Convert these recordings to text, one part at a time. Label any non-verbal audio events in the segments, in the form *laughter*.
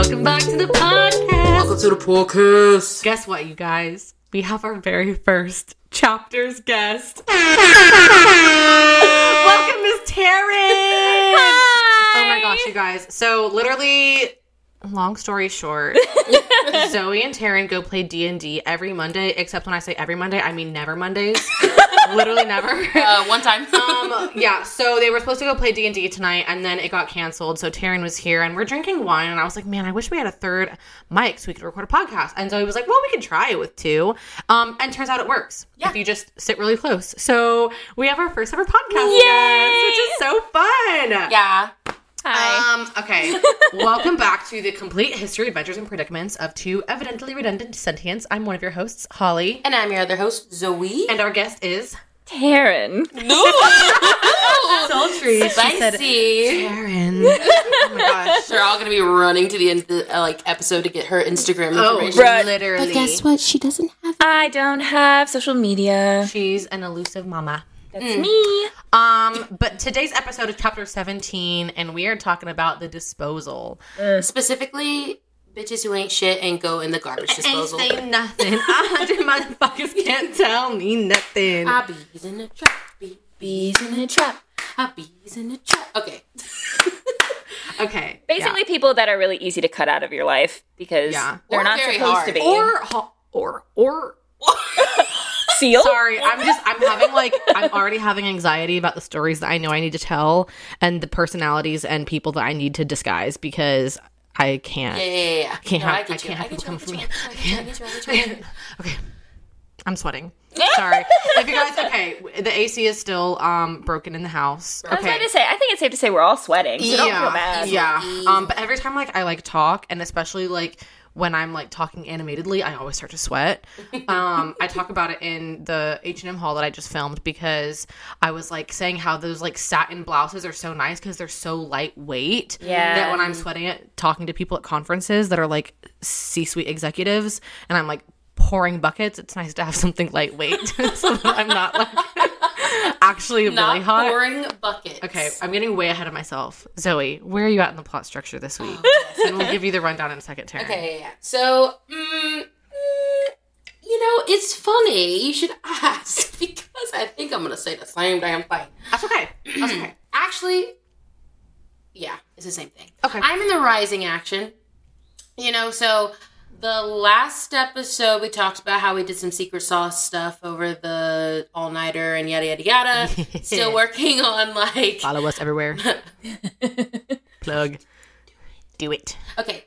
Welcome back to the podcast. Welcome to the podcast. Guess what, you guys? We have our very first chapters guest. *laughs* Welcome, Miss Taryn. Hi. Oh my gosh, you guys. So literally, long story short, *laughs* Zoe and Taryn go play D and D every Monday. Except when I say every Monday, I mean never Mondays. *laughs* literally never. *laughs* Uh, one time. *laughs* um, yeah, so they were supposed to go play D and D tonight, and then it got canceled. So Taryn was here, and we're drinking wine, and I was like, "Man, I wish we had a third mic so we could record a podcast." And so he was like, "Well, we could try it with two. Um, and turns out it works yeah. if you just sit really close. So we have our first ever podcast, guest, which is so fun. yeah. Um, okay. *laughs* Welcome back to the complete history, adventures, and predicaments of two evidently redundant sentients. I'm one of your hosts, Holly, And I'm your other host, Zoe. and our guest is Taryn. *laughs* Sultry. Spicy. Taryn. *laughs* Oh my gosh. They're all gonna be running to the end of the uh, like episode to get her Instagram Oh, information. Right. literally. But guess what? She doesn't have. I don't have social media. She's an elusive mama. That's me. Um, but today's episode is chapter 17, and we are talking about the disposal. Specifically, bitches who ain't shit and go in the garbage disposal. Ain't say nothing. *laughs* I hundred motherfuckers can't tell me nothing. Ah, bees in the trap. Bee, bees in the trap. Ah, bees in the trap. Okay. *laughs* Okay. Basically, people that are really easy to cut out of your life because Yeah. they're Or not very supposed hard. to be. yeah. Or, or, or, *laughs* seal. sorry, I'm just, I'm having like, I'm already having anxiety about the stories that I know I need to tell and the personalities and people that I need to disguise because I can't. Yeah, yeah, yeah. I Can't No, have- I I can't have I people come for me. *laughs* Okay. I'm sweating. *laughs* Sorry. if you guys okay, the AC is still um broken in the house. I was Okay. about to say, I think it's safe to say we're all sweating. So don't feel bad. Yeah. Um, but every time like I like talk, and especially like when I'm like talking animatedly, I always start to sweat. *laughs* Um, I talk about it in the H and M haul that I just filmed because I was like saying how those like satin blouses are so nice because they're so lightweight. Yeah. That when I'm sweating it, talking to people at conferences that are like C-suite executives, and I'm like pouring buckets, it's nice to have something lightweight *laughs* so that I'm not like *laughs* actually really Not hot. pouring buckets. Okay, I'm getting way ahead of myself. Zoe, where are you at in the plot structure this week? and we'll give you the rundown in a second, Taryn. Okay, yeah, yeah. So, mm, mm, you know, it's funny. You should *laughs* ask because I think I'm gonna say the same damn thing. That's okay. That's okay. *clears throat* Actually, yeah, it's the same thing. Okay. I'm in the rising action. You know, so the last episode we talked about how we did some secret sauce stuff over the all nighter and yada yada yada. *laughs* Still working on like Follow us everywhere. *laughs* Plug. Do it. okay.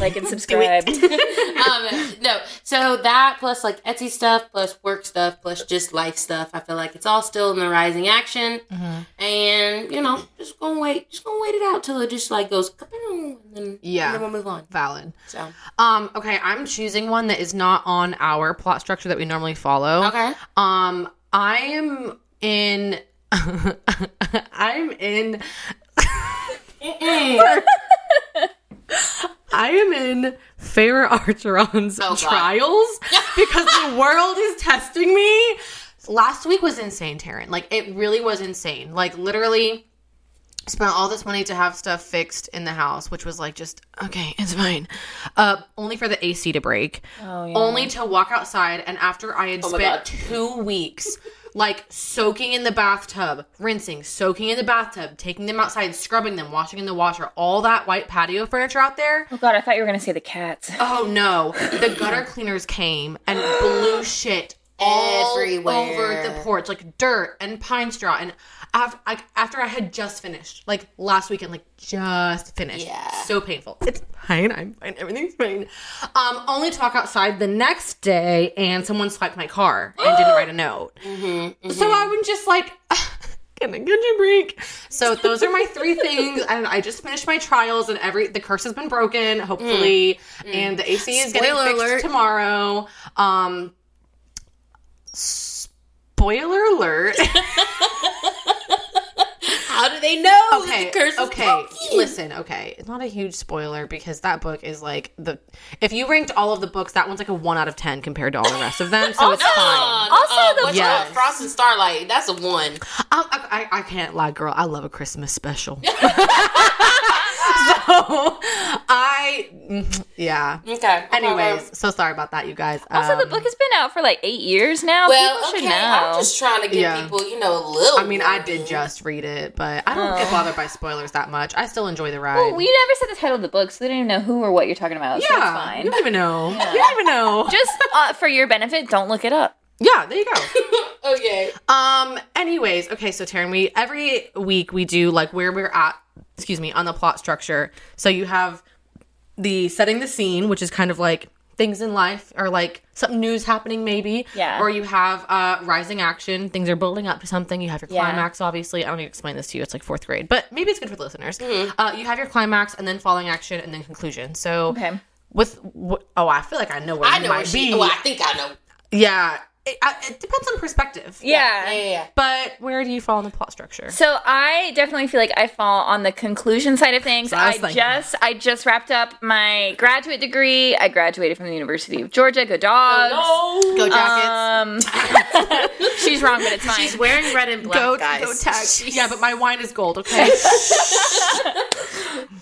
Like and *laughs* subscribe. *laughs* *laughs* um, no, so that plus like Etsy stuff, plus work stuff, plus just life stuff. I feel like it's all still in the rising action, and you know, just gonna wait, just gonna wait it out till it just like goes, and then Yeah. and then we'll move on. Valid. So Um, okay, I'm choosing one that is not on our plot structure that we normally follow. okay, Um, I am in I'm in I am in Feyre Archeron's Oh, trials *laughs* because the world is testing me. Last week was insane, Taryn. Like it really was insane. Like literally spent all this money to have stuff fixed in the house, which was like just okay, it's fine. Uh, only for the AC to break. Oh, yeah. Only to walk outside, and after I had my spent two weeks like soaking in the bathtub, rinsing, soaking in the bathtub, taking them outside, scrubbing them, washing in the washer, all that white patio furniture out there. Oh god, I thought you were gonna say the cats. *laughs* Oh no, the gutter cleaners came and blew shit all Everywhere. over the porch, like dirt and pine straw. And after I, after I had just finished, like last weekend, like just finished. Yeah. So painful. It's fine. I'm fine. Everything's fine. Um, only to walk outside the next day and someone swiped my car and didn't write a *gasps* note. So I was just like. *laughs* Can I get you a break? So those are my three *laughs* things, and I just finished my trials, and every the curse has been broken, hopefully, and the AC is getting Spoiler fixed alert. tomorrow. Um, spoiler alert. *laughs* how do they know? okay, the curse is okay. broken? Listen, okay, it's not a huge spoiler because that book is like the. If you ranked all of the books, that one's like a one out of ten compared to all the rest of them, so *laughs* it's fine. Also, uh, the what's Yes. up? Frost and Starlight. That's a one. Um, I, I, I can't lie, girl. I love a Christmas special. *laughs* I, mm, yeah. Okay. Anyways, so sorry about that, you guys. Also, the Um, book has been out for like eight years now. well, People should okay. know. I'm just trying to give Yeah. people, you know, a little. I mean, I did just read it, but I don't get Oh. bothered by spoilers that much. I still enjoy the ride. well, we never said the title of the book, so they don't even know who or what you're talking about. so yeah, it's fine. you don't even know. You don't even know. *laughs* Just uh, for your benefit, don't look it up. yeah, there you go. *laughs* okay. Um. Anyways, okay. So Taryn, we every week we do like where we're at. Excuse me, on the plot structure. So you have the setting the scene, which is kind of like things in life or like something news happening maybe. Yeah. Or you have uh rising action. Things are building up to something. You have your Yeah. climax. Obviously, I don't need to explain this to you. It's like fourth grade, but maybe it's good for the listeners. Uh, you have your climax and then falling action and then conclusion. So Okay. with wh- oh, I feel like I know where I you know where she. be. Oh, I think I know. yeah. It, it depends on perspective. Yeah. Yeah, yeah, yeah. But where do you fall in the plot structure? So I definitely feel like I fall on the conclusion side of things. So I I just I just wrapped up my graduate degree. I graduated from the University of Georgia. Go dogs. Go Jackets. Um, *laughs* she's wrong, but it's fine. She's wearing red and black, go, guys. go tag. Yeah, but my wine is gold, okay? *laughs* *laughs*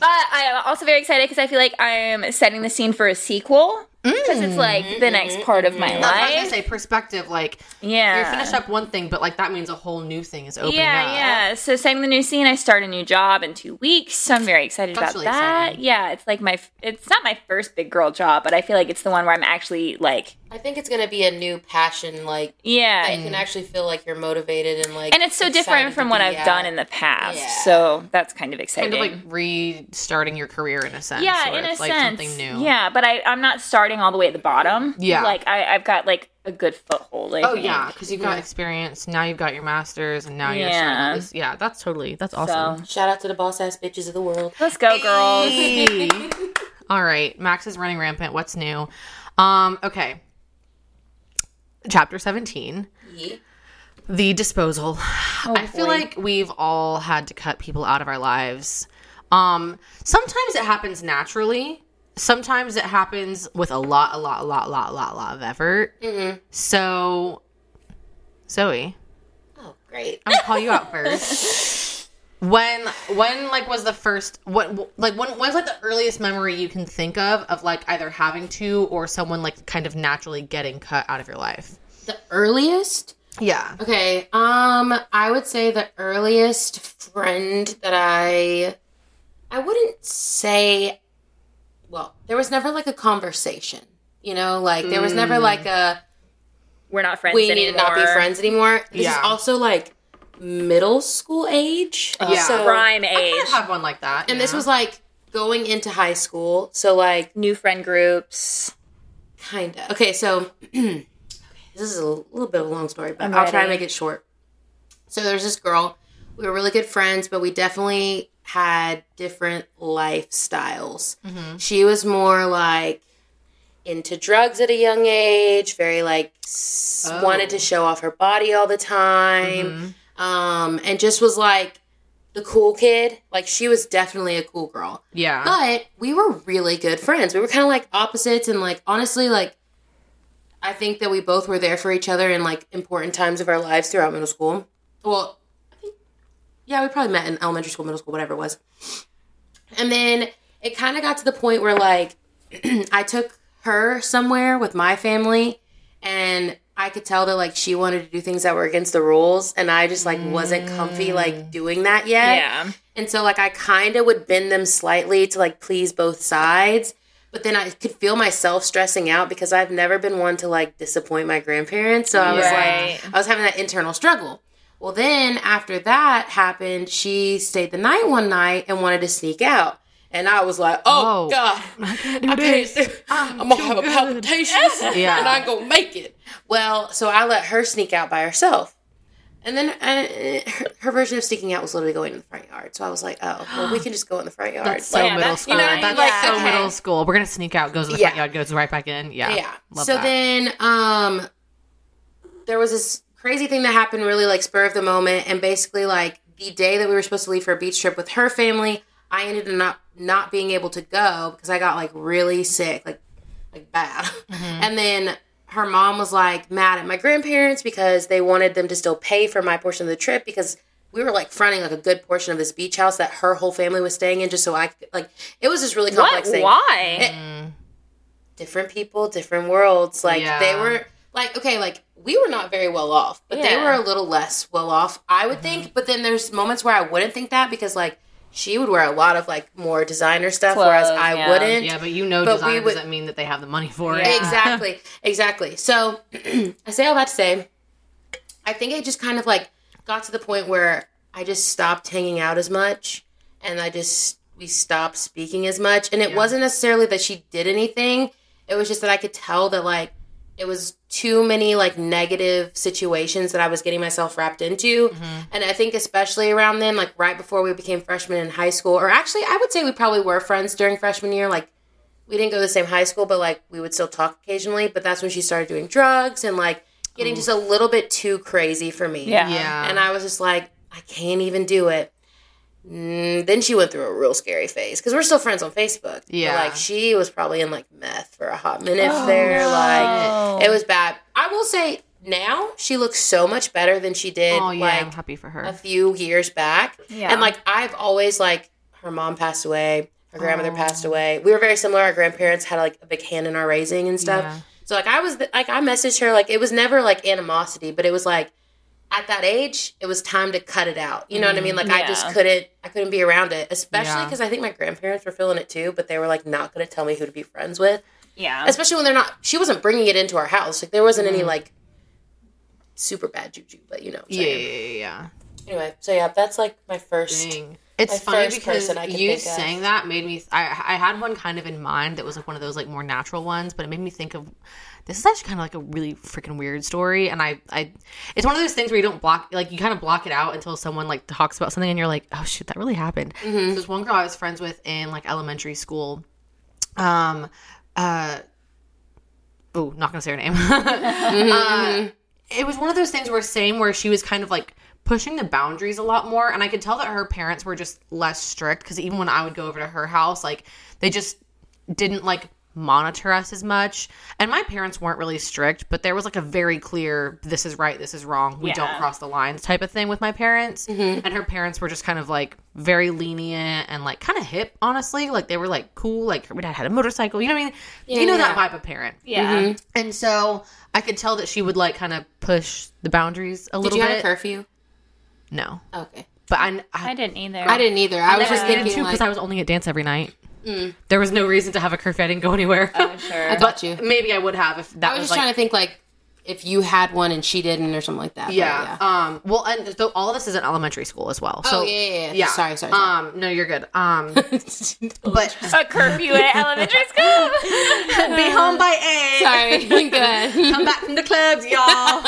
But I'm also very excited because I feel like I'm setting the scene for a sequel because it's like mm-hmm. the next part of my mm-hmm. That's what I was gonna life. say perspective. Like Yeah. you finish up one thing, but like that means a whole new thing is opening yeah, up. yeah. So setting the new scene, I start a new job in two weeks. So I'm very excited That's about really that. exciting. Yeah, it's like my it's not my first big girl job, but I feel like it's the one where I'm actually like I think it's gonna be a new passion, like yeah. that you can actually feel like you're motivated and like. and it's so different from what I've at. done in the past. Yeah. So that's kind of exciting. Kind of like restarting your career in a sense. yeah, where in a it's like sense. something new. Yeah, but I, I'm not starting all the way at the bottom. Yeah. Like I, I've got like a good foothold. I Oh think. yeah, because you've got experience. Now you've got your masters, and now you're Yeah. starting this. Yeah, that's totally that's awesome. Shout out to the boss ass bitches of the world. Let's go, girls. Hey. *laughs* All right, Max is running rampant. What's new? Um, okay. Chapter 17, Yeah. the disposal. I feel boy. like we've all had to cut people out of our lives. Um, sometimes it happens naturally. Sometimes it happens with a lot, a lot, a lot, a lot, a lot, a lot of effort. So, Zoe, Oh, great. I'm gonna call you out *laughs* first. When when like was the first what like when when's like the earliest memory you can think of of like either having to or someone like kind of naturally getting cut out of your life? The earliest. Yeah. Okay. Um, I would say the earliest friend that I, I wouldn't say. Well, there was never like a conversation. You know, like there was never like a We're not friends anymore. we anymore. need to not be friends anymore. This Yeah. is also like middle school age. Yeah. So, Prime age. kind of have one like that. and yeah. this was like going into high school. So like New friend groups. Kinda. Okay, so *clears throat* this is a little bit of a long story, but I'm I'll try to make it short. So there's this girl. We were really good friends, but we definitely had different lifestyles. Mm-hmm. She was more like into drugs at a young age, very like Oh. wanted to oh. show off her body all the time, mm-hmm. Um, and just was like the cool kid. Like she was definitely a cool girl. yeah. But we were really good friends. We were kind of like opposites, and like honestly, like I think that we both were there for each other in like important times of our lives throughout middle school. Well, I think yeah, we probably met in elementary school, middle school, whatever it was. And then it kind of got to the point where like *clears throat* I took her somewhere with my family, and I could tell that like she wanted to do things that were against the rules, and I just like wasn't comfy like mm. doing that yet. Yeah. And so like I kind of would bend them slightly to like please both sides. But then I could feel myself stressing out because I've never been one to like disappoint my grandparents. So I was Right. like I was having that internal struggle. Well, then after that happened, she stayed the night one night and wanted to sneak out. And I was like, "Oh. God, I can't do I this. can't. I'm, gonna have a palpitations, Yeah. and I ain't gonna make it." Well, so I let her sneak out by herself, and then uh, her, her version of sneaking out was literally going in the front yard. So I was like, "Oh, well, we can just go in the front yard." That's so Yeah, middle that's- school. you know, that's like, so okay. middle school. We're gonna sneak out, goes in the front yard, goes right back in. Yeah. yeah. Love so that. then, um, there was this crazy thing that happened, really like spur of the moment, and basically like the day that we were supposed to leave for a beach trip with her family, I ended up not being able to go because I got like really sick, like like bad, Mm-hmm. and then. Her mom was like mad at my grandparents because they wanted them to still pay for my portion of the trip because we were like fronting like a good portion of this beach house that her whole family was staying in, just so I could like. It was just really What? complex thing. Why? Different people, different worlds. Like Yeah. they were like okay, like we were not very well off, but they were a little less well off, I would think. But then there's moments where I wouldn't think that because like she would wear a lot of like more designer stuff, whereas I yeah. wouldn't. Yeah, but you know, But we would- doesn't mean that they have the money for it. Yeah. exactly *laughs* exactly so *clears throat* i say all that to say i think it just kind of like got to the point where i just stopped hanging out as much and i just we stopped speaking as much and it wasn't necessarily that she did anything it was just that i could tell that like it was too many like negative situations that i was getting myself wrapped into mm-hmm. and i think especially around then like right before we became freshmen in high school or actually i would say we probably were friends during freshman year like we didn't go to the same high school, but like we would still talk occasionally. But that's when she started doing drugs and like getting just a little bit too crazy for me. Yeah. Yeah. And I was just like, I can't even do it. Mm, then she went through a real scary phase because we're still friends on Facebook. But, Yeah. like she was probably in like meth for a hot minute there. Like it was bad. I will say now she looks so much better than she did. Oh yeah, I'm happy for her. a few years back. Yeah. And like I've always like her mom passed away, her Oh. grandmother passed away. We were very similar. Our grandparents had like a big hand in our raising and stuff. Yeah. So like I was like I messaged her like it was never like animosity, but it was like at that age it was time to cut it out. You know what I mean? Mm-hmm. Like I just couldn't I couldn't be around it, especially Yeah. because I think my grandparents were feeling it too, but they were like not going to tell me who to be friends with Yeah. especially when they're not she wasn't bringing it into our house like there wasn't any mm-hmm. like super bad juju but you know yeah, yeah, yeah, yeah. anyway so yeah that's like my first Dang. It's my funny first because person I could you think of. saying that made me. I I had one kind of in mind that was like one of those like more natural ones, but it made me think of this is actually kind of like a really freaking weird story, and I I it's one of those things where you don't block like you kind of block it out until someone like talks about something, and you're like, oh shit, that really happened. Mm-hmm. So this one girl I was friends with in like elementary school, um, uh, oh, not gonna say her name. *laughs* uh, it was one of those things where same where she was kind of like pushing the boundaries a lot more and i could tell that her parents were just less strict because even when i would go over to her house like they just didn't like monitor us as much. And my parents weren't really strict but there was like a very clear this is right this is wrong we don't cross the lines type of thing with my parents. Mm-hmm. And her parents were just kind of like very lenient and like kind of hip honestly. Like they were like cool. Like her dad had a motorcycle. You know what i mean? You know that yeah. type of parent? Yeah. Mm-hmm. and so I could tell that she would like kind of push the boundaries a little bit. did you have a curfew? No, okay. But I, I, I didn't either. i didn't either. I, was just needed thinking to because like, I was only at dance every night. There was no reason to have a curfew. I didn't go anywhere. Oh, sure. *laughs* I got you Maybe I would have if that i was was, just like. trying to think like if you had one and she didn't or something like that but yeah. Um. Well, and so all of this is in elementary school as well. So oh yeah yeah, yeah. sorry sorry, sorry. Um. No, you're good. Um. *laughs* but a curfew at elementary *laughs* school. be home by eight. sorry good come back from the clubs, y'all.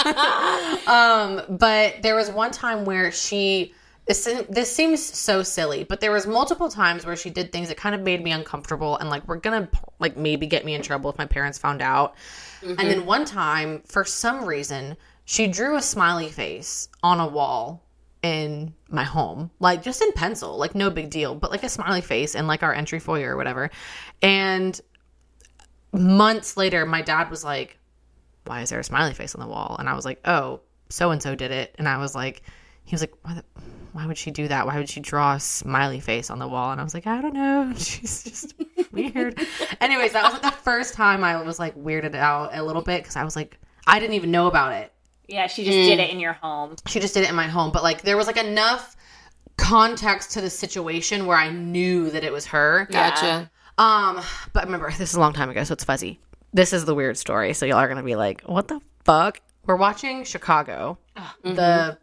um, but there was one time where she. This, this seems so silly, but there was multiple times where she did things that kind of made me uncomfortable and like we're gonna like maybe get me in trouble if my parents found out. And then mm-hmm. one time, for some reason, she drew a smiley face on a wall in my home, like just in pencil, like no big deal, but like a smiley face in like our entry foyer or whatever. And months later, my dad was like, why is there a smiley face on the wall? And I was like, oh, so and so did it. And I was like, he was like, why, the, why would she do that? Why would she draw a smiley face on the wall? And I was like, I don't know. *laughs* She's just weird. Anyways, that was like the first time I was like weirded out a little bit because I was like, I didn't even know about it. yeah, she just did it in your home. She just did it in my home, but like there was like enough context to the situation where I knew that it was her. gotcha Um, but remember, *laughs* this is a long time ago, so it's fuzzy. This is the weird story, so y'all are gonna be like, "What the fuck?" We're watching Chicago, the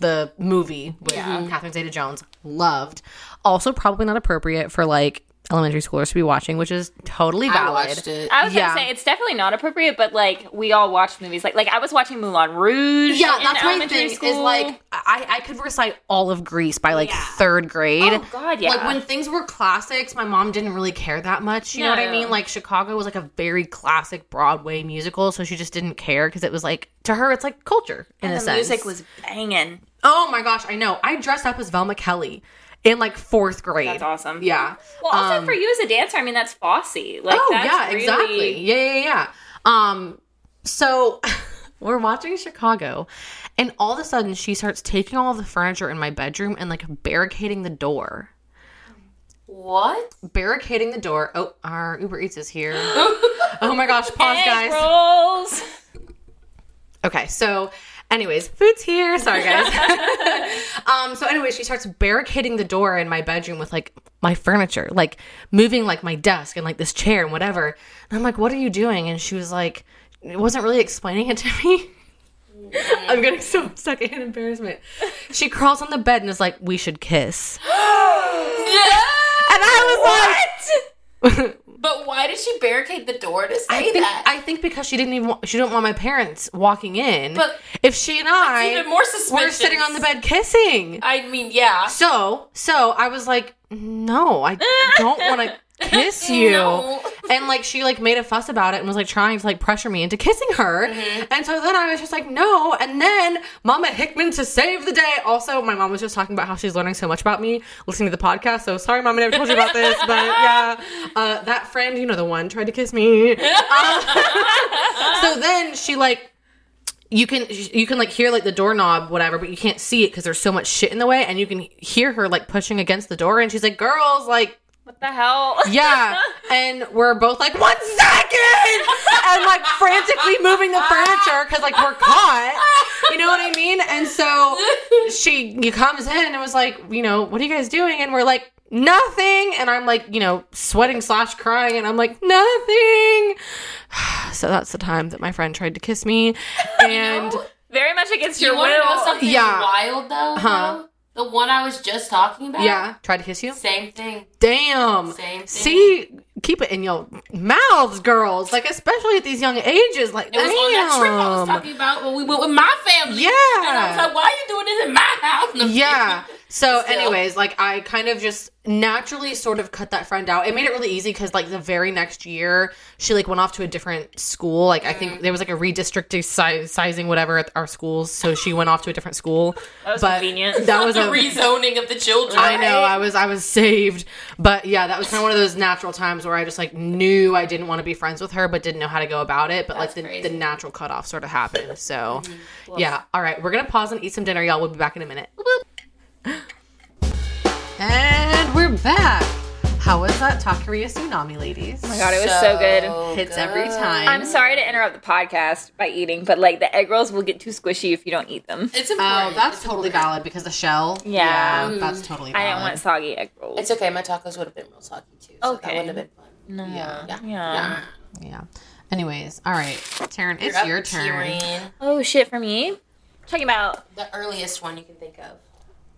the movie with Catherine Zeta-Jones. Loved. Also, probably not appropriate for like elementary schoolers to be watching, which is totally i valid. watched it I was Yeah. gonna say it's definitely not appropriate, but like we all watch movies. Like like I was watching Moulin Rouge. Yeah, in that's my elementary thing. Is like I I could recite all of Grease by like Yeah. third grade. oh god, yeah. Like when things were classics, my mom didn't really care that much. You know what I mean? Like Chicago was like a very classic Broadway musical, so she just didn't care because it was like to her, it's like culture in a the sense. music was banging. oh my gosh, I know. I dressed up as Velma Kelly in like fourth grade. That's awesome. Yeah. Well, also Um, for you as a dancer, I mean that's Fosse. Like oh that's yeah, really- exactly. Yeah, yeah, yeah. Um, so *laughs* we're watching Chicago, and all of a sudden she starts taking all of the furniture in my bedroom and like barricading the door. What? Barricading the door. Oh, our Uber Eats is here. *laughs* oh my gosh, pause, Egg guys. rolls. Okay, so anyways, food's here. Sorry guys. *laughs* um, so anyway, she starts barricading the door in my bedroom with like my furniture, like moving like my desk and like this chair and whatever. And I'm like, what are you doing? And she was like, it wasn't really explaining it to me. *laughs* I'm getting so stuck in embarrassment. She crawls on the bed and is like, we should kiss. *gasps* *gasps* And I was like, *laughs* But why did she barricade the door to say I think that? I think because she didn't even want, she didn't want my parents walking in. But if she and I even more were sitting on the bed kissing, I mean, yeah. so so I was like, no, I *laughs* don't want to kiss *laughs* you. No. And like she like made a fuss about it and was like trying to like pressure me into kissing her. Mm-hmm. And so then I was just like, no. And then Mama Hickman to save the day. Also, my mom was just talking about how she's learning so much about me listening to the podcast. So sorry, Mom, I never told you about this, but *laughs* yeah, uh, that friend, you know, the one tried to kiss me. *laughs* Uh, so then she like you can you can like hear like the doorknob whatever but you can't see it because there's so much shit in the way and you can hear her like pushing against the door and she's like girls like What the hell? *laughs* yeah and we're both like one second and like frantically moving the furniture because like we're caught you know what i mean and so she he comes in and was like you know what are you guys doing and we're like nothing and i'm like you know sweating slash crying and i'm like nothing *sighs* so that's the time that my friend tried to kiss me *laughs* and Very much against You your want to know will. something Yeah. wild though? Huh. though? The one I was just talking about. yeah tried to kiss you Same thing. Damn. Same thing. See, keep it in your mouths, girls. Like especially at these young ages. Like It was on that trip I was talking about when we went with my family. Yeah. And I was like, why are you doing this in my house? Yeah. *laughs* So, Still. anyways, like I kind of just naturally sort of cut that friend out. It made it really easy because like the very next year, she like went off to a different school. Like I think mm-hmm. there was like a redistricting si- sizing whatever at our schools, so she went off to a different school. That was but convenient. That was *laughs* the a rezoning of the children. I know I was I was saved, but yeah, that was kind of one of those natural times where I just like knew I didn't want to be friends with her, but didn't know how to go about it. But like the, crazy. the natural cutoff sort of happened. So mm-hmm. yeah, all right, we're gonna pause and eat some dinner, y'all. We'll be back in a minute. And we're back. How was that taqueria tsunami, ladies? Oh my god, it was so, good. Hits every time. I'm sorry to interrupt the podcast by eating, but like the egg rolls will get too squishy if you don't eat them. It's oh, important. Oh, that's It's totally important. valid because the shell. Yeah. Mm. that's totally I valid. didn't want soggy egg rolls. It's okay. My tacos would have been real soggy too. So Okay. That wouldn't have been fun. no. Yeah. Yeah. Yeah. Yeah. Anyways, all right, Taryn, it's up, your turn. Kieran. Oh shit, for me? Talking about The earliest one you can think of.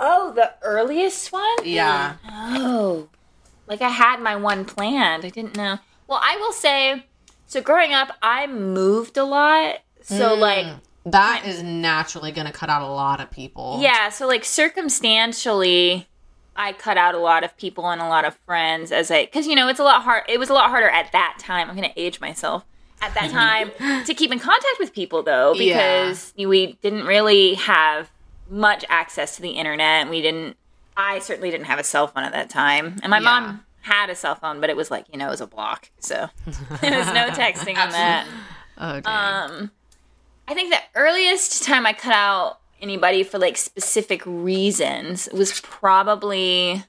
Oh the earliest one. Yeah. Oh, like I had my one planned. I didn't know. Well, I will say, so growing up, I moved a lot. So mm. like, That is naturally going to cut out a lot of people. yeah. So like circumstantially, I cut out a lot of people and a lot of friends as I, because you know it's a lot hard. It was a lot harder at that time. I'm gonna age myself. At that *laughs* time, to keep in contact with people though, Yeah. because we didn't really have much access to the internet. We didn't. I certainly didn't have a cell phone at that time, and my Yeah. mom had a cell phone, but it was like you know it was a block, so *laughs* there was no texting on that. Oh. Um, I think the earliest time I cut out anybody for like specific reasons was probably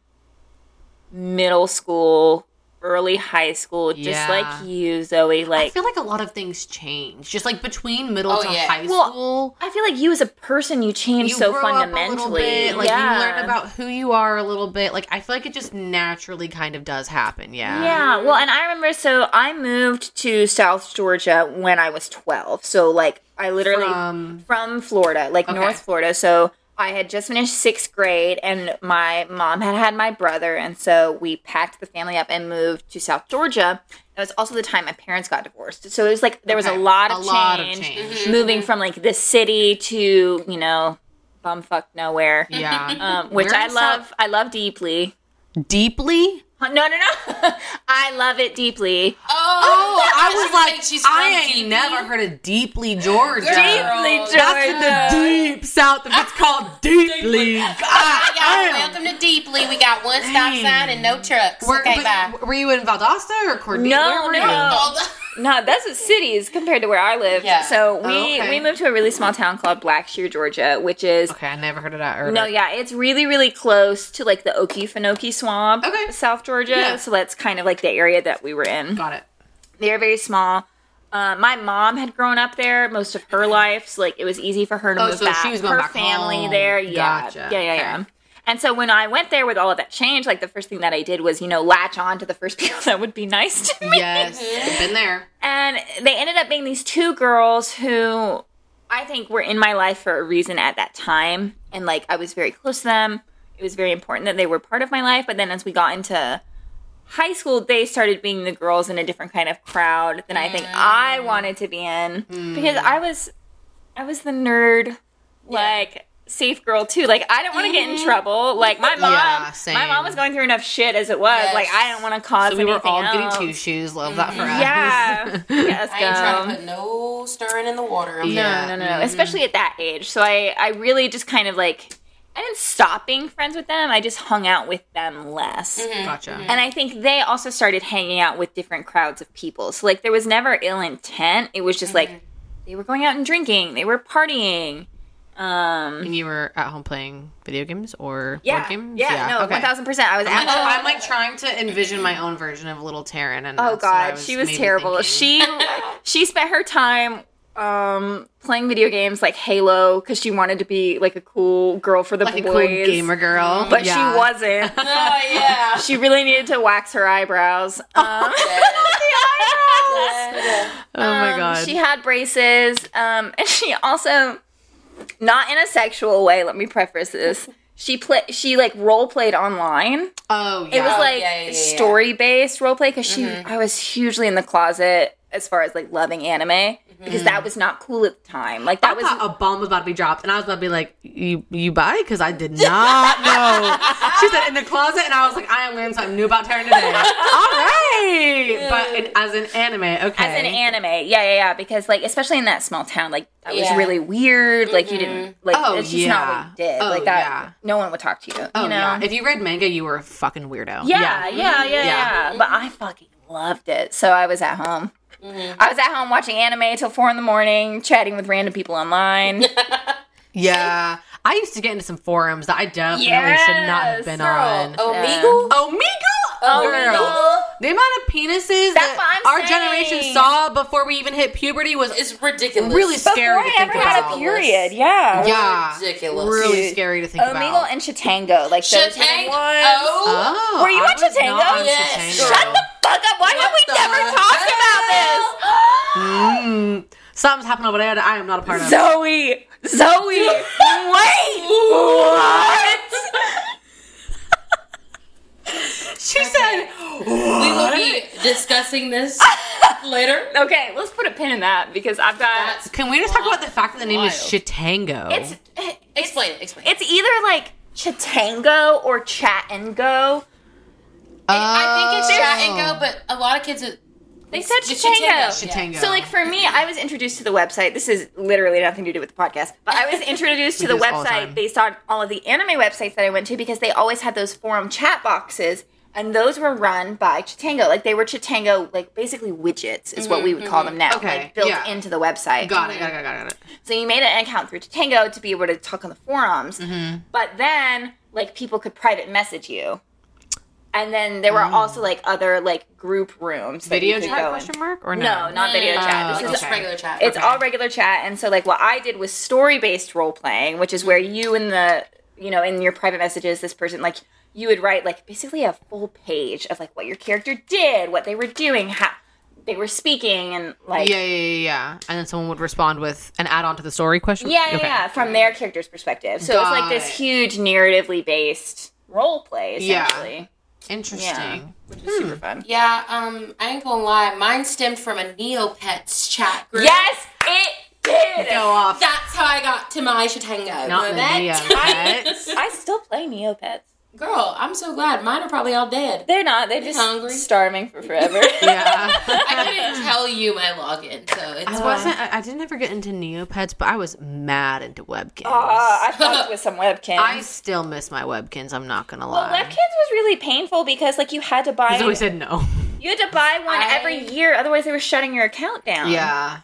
middle school, early high school, just Yeah. like you, Zoe. Like I feel like a lot of things change. Just like between middle Oh, to yeah. high Well, school. I feel like you as a person, you change You so grow up a little fundamentally. bit, like yeah. you learn about who you are a little bit. Like I feel like it just naturally kind of does happen. Yeah. Yeah, well, and I remember, so I moved to South Georgia when I was 12. So, like, I literally, From- from Florida, like Okay. North Florida. So, I had just finished sixth grade, and my mom had had my brother, and so we packed the family up and moved to South Georgia. It was also the time my parents got divorced. So, it was like there was Okay. a lot A of lot of change, change. moving from like the city to, you know, bumfuck nowhere. Yeah. Um, which Where I in South- love. I love deeply. Deeply. Huh, No, no, no. *laughs* I love it deeply. Oh, oh I was gonna like, she's I ain't Deeply. never heard of Deeply, Georgia. Deeply, Girl. That's in the deep south. If it's *laughs* called Deeply, God, *laughs* Y'all, welcome to Deeply. We got one stop Dang. sign and no trucks. Were, okay, but bye. were you in Valdosta or Cordelia? No, Where were no. Oh, No, that's what cities compared to where I live. Yeah. So we Oh, okay. we moved to a really small town called Blackshear, Georgia, which is Okay, I never heard of that. No, yeah, it's really really close to like the Okefenokee Swamp, Okay. South Georgia. Yeah. So that's kind of like the area that we were in. got it. They're very small. Uh, my mom had grown up there most of her life, so like it was easy for her to Oh, move so back. she was going her back family home. there, yeah, Gotcha. yeah, yeah, yeah. Okay. And so when I went there with all of that change, like the first thing that I did was, you know, latch on to the first *laughs* people that would be nice to me. Yes, been there. And they ended up being these two girls who I think were in my life for a reason at that time. And like I was very close to them. It was very important that they were part of my life. But then as we got into high school, they started being the girls in a different kind of crowd than I think I mm. wanted to be in. Mm. Because I was I was the nerd, like safe girl too. Like I didn't want to get in mm-hmm. trouble. Like my mom Yeah, my mom was going through enough shit as it was. Yes. Like I didn't want to cause So we were all else. getting two shoes. Love that for mm-hmm. us. Yeah. *laughs* yes, I ain't trying go. to put no stirring in the water. I'm Yeah. No, no, no, no. Especially at that age. So I, I really just kind of like, I didn't stop being friends with them. I just hung out with them less. Gotcha. And I think they also started hanging out with different crowds of people. So like there was never ill intent. It was just like they were going out and drinking. They were partying. Um. And you were at home playing video games or Yeah. board games? Yeah. yeah. No. One thousand percent. I was I'm at like. I'm like trying to envision my own version of little Taryn, and Oh that's what I god, she was terrible. thinking. She *laughs* she spent her time um playing video games like Halo because she wanted to be like a cool girl for the like a boys. cool gamer girl, but Yeah. she wasn't. *laughs* Oh yeah. *laughs* she really needed to wax her eyebrows. Um, Oh my um, god. She had braces, um, and she also, not in a sexual way. Let me preface this. *laughs* She play. She like role played online. oh yeah. It was like yeah, yeah, yeah. story based role play because she. Mm-hmm. I was hugely in the closet as far as like loving anime because that mm. was not cool at the time. Like that I was. a bomb was about to be dropped, and I was about to be like, "You, you buy?" Because I did *laughs* not know. she said in the closet, and I was like, "I am learning something new about Taryn today." *laughs* All right, but in, as an anime, okay. as an anime, yeah, yeah, yeah. Because like, especially in that small town, like that was really weird. Like you didn't mm-hmm. like. Oh, it's just not what yeah. you did. Oh, like that. yeah. No one would talk to you. Oh you know. yeah. If you read manga, you were a fucking weirdo. Yeah, yeah, yeah, yeah, Yeah. But I fucking loved it. So I was at home. Mm-hmm. I was at home watching anime till four in the morning, chatting with random people online. *laughs* Yeah. I used to get into some forums that I definitely should not have been girl. on. Omegle. Omegle! Oh, girl. The amount of penises That's that what I'm our generation saw before we even hit puberty was It's ridiculous. really Before scary to I think ever had about. a period, yeah. Yeah. Ridiculous. Really Dude. scary to think Omegle about. and Chitango, like those were the Shatang- ones. Oh. Were you I on Chitango? Yes, Chitango. Shut the fuck up! Why have we the never talked about this? Mm. Something's happening over there that I am not a part of. Zoe, Zoe, *laughs* wait, what? *laughs* she said, We will be discussing this *laughs* later. Okay, let's put a pin in that because I've got. That's Can we just talk about the fact that the name is Wild. Chitango? It's explain it. Explain. it's either like Chitango or Chat and Go. I think it's Oh. chat and go, but a lot of kids. Are, They said it's Chitango. Chitango. So, like for me, I was introduced to the website. This is literally nothing to do with the podcast, but I was *laughs* introduced to the do this all the website based on all of the anime websites that I went to because they always had those forum chat boxes, and those were run by Chitango. Like they were Chitango, like basically widgets is what we would call them now, Okay, like built yeah. into the website. got it, got it, got it, got it. So you made an account through Tango to be able to talk on the forums. Mm-hmm. But then, like, people could private message you. And then there were Mm. also like other like group rooms. that Video you could chat go question mark or no? No, not video chat. Oh, This like is just okay. regular chat. it's Okay. all regular chat. And so like what I did was story based role playing, which is where you and the you know in your private messages, this person like you would write like basically a full page of like what your character did, what they were doing, how they were speaking, and like Yeah, yeah, yeah, yeah. And then someone would respond with an add-on to the story question. Yeah, yeah, Okay. yeah, from their character's perspective. So it was like this huge narratively based role play, Yeah. Essentially. Interesting. Which is super fun. Yeah, um, I ain't gonna lie. Mine stemmed from a Neopets chat group. Yes, it did. Go off. That's how I got to my Shatango. Not the That- Neopets. *laughs* I still play Neopets. Girl, I'm so glad. Mine are probably all dead. They're not. They're just Hungry? starving for forever. *laughs* yeah. *laughs* I couldn't tell you my login, so it's I wasn't. I, I didn't ever get into Neopets, but I was mad into Webkinz. Uh, I fucked *laughs* with some Webkinz. I still miss my Webkinz. I'm not gonna lie. well, lie. Webkinz was really painful because like you had to buy. Zoe said no. You had to buy one I- every year, otherwise they were shutting your account down. Yeah.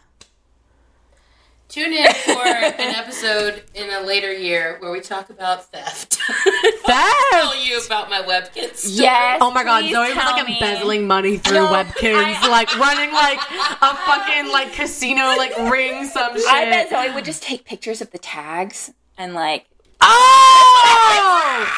Tune in for an episode in a later year where we talk about theft. Theft? *laughs* I'll tell you about my Webkinz story. Yes. Oh my god, Zoe was like me. embezzling money through No, Webkinz, I- like running like a fucking like casino, like ring some shit. I bet Zoe would just take pictures of the tags and like Oh!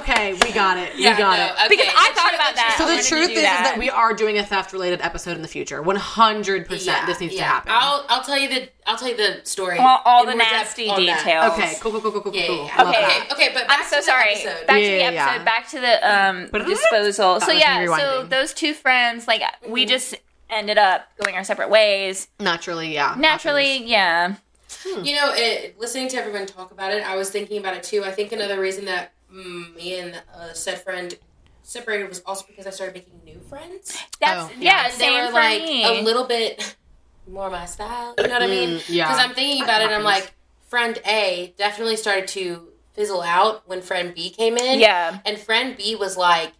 Okay, we got it. Yeah, we got no, it. okay, Because I thought about that. So the truth is, is that. that we are doing a theft related episode in the future. One hundred percent. This needs to happen. I'll I'll tell you the I'll tell you the story. all, all the nasty on that. details. okay, cool, cool, cool, cool, cool, Yeah, cool. yeah, yeah. Love Okay. Okay, but back I'm so to the sorry. episode. Back Yeah, to the episode. yeah. Back to the um But- disposal. So yeah, so those two friends, like we just ended up going our separate ways. Naturally, yeah. Naturally, yeah. You know, it, listening to everyone talk about it, I was thinking about it too. I think another reason that mm, me and uh, said friend separated was also because I started making new friends. That's Oh, yeah, yeah. They same were for like me. a little bit more my style. You know what I mean? Mm, yeah. Because I'm thinking about it, and I'm like, friend A definitely started to fizzle out when friend B came in. yeah. And friend B was like,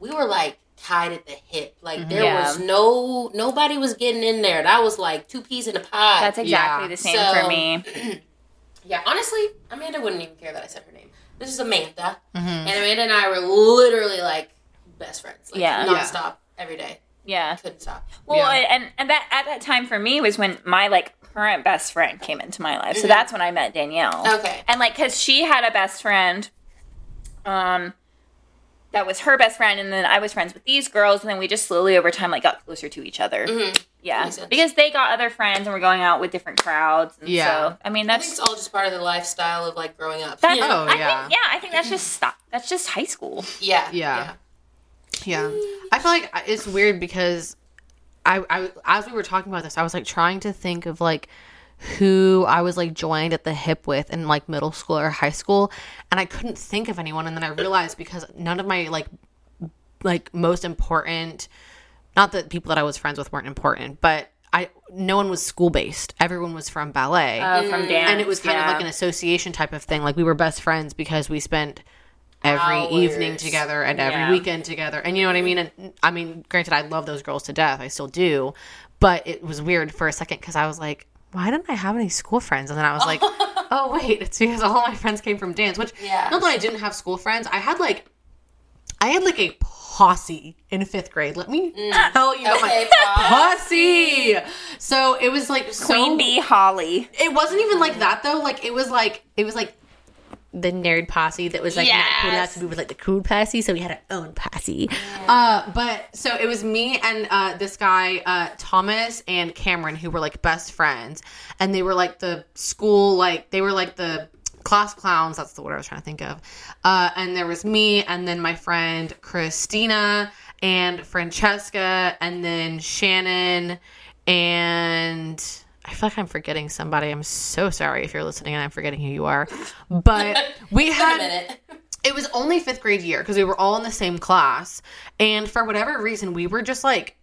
we were like tied at the hip. Like there Yeah. was no nobody was getting in there. That was like two peas in a pod. That's exactly Yeah. the same So- for me. *clears throat* yeah, honestly, Amanda wouldn't even care that I said her name. This is Amanda, Mm-hmm. and Amanda and I were literally like best friends. Like, Yeah. nonstop every day. Yeah. Couldn't stop. Well, Yeah. and and that at that time for me was when my like current best friend came into my life. So Mm-hmm. that's when I met Danielle. Okay. And like cuz she had a best friend um that was her best friend and then I was friends with these girls and then we just slowly over time like got closer to each other. Mm-hmm. Yeah. Makes sense. Because they got other friends and we're going out with different crowds and Yeah. so I mean I think that's it's all just part of the lifestyle of like growing up. that's Oh, I yeah. think yeah, I think that's just stop. That's just high school. yeah, Yeah. Yeah. I feel like it's weird because I, I as we were talking about this, I was like trying to think of like who I was like joined at the hip with in like middle school or high school, and I couldn't think of anyone. And then I realized because none of my like like most important, not that people that I was friends with weren't important, but I no one was school based. Everyone was from ballet Uh, from dance. and it was kind yeah. of like an association type of thing. Like we were best friends because we spent every Hours. evening together and every Yeah. weekend together. And you know what I mean? And I mean, granted, I love those girls to death. I still do. But it was weird for a second because I was like, why didn't I have any school friends? And then I was like, *laughs* oh wait, it's because all my friends came from dance. Which Yeah. not that I didn't have school friends. I had like, I had like a posse in fifth grade. Let me mm. tell you about Okay, *laughs* my Paul. posse. So it was like so Queen Bee Holly. it wasn't even like that though. Like it was like it was like the nerd posse that was like not cool enough to be with like the cool posse, so we had our own posse. Uh, but so it was me and uh, this guy uh, Thomas and Cameron who were like best friends, and they were like the school like they were like the class clowns. That's the word I was trying to think of. Uh, and there was me, and then my friend Christina and Francesca, and then Shannon and I feel like I'm forgetting somebody. I'm so sorry if you're listening and I'm forgetting who you are. But *laughs* we had it was only fifth grade year because we were all in the same class, and for whatever reason, we were just like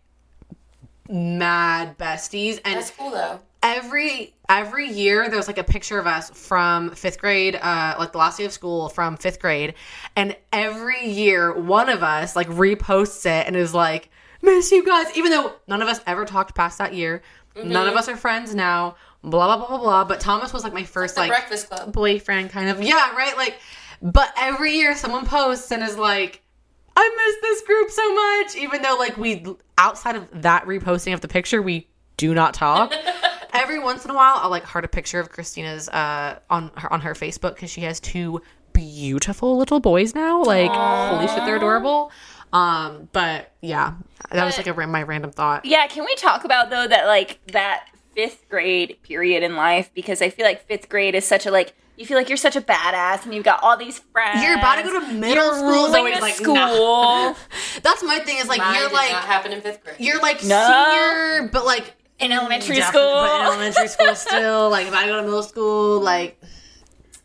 mad besties. And That's cool though. every every year there was like a picture of us from fifth grade uh like the last day of school from fifth grade and every year one of us like reposts it and is like miss you guys even though none of us ever talked past that year none of us are friends now blah blah blah blah blah but thomas was like my first like Breakfast Club. boyfriend kind of. Yeah right? Like but every year someone posts and is like i miss this group so much even though like we outside of that reposting of the picture we do not talk. *laughs* Every once in a while i'll like heart a picture of christina's uh on her on her facebook because she has two beautiful little boys now. Like holy shit they're adorable um but yeah that was like a my random thought Yeah, can we talk about though that like that fifth grade period in life because I feel like fifth grade is such a like you feel like you're such a badass and you've got all these friends. you're about to go to middle You're school ruling Zoe's like school. nah. *laughs* that's my thing is like Mine you're did like not happen in fifth grade. you're like No. senior but like in elementary school. But in elementary school still. Like if I go to middle school, like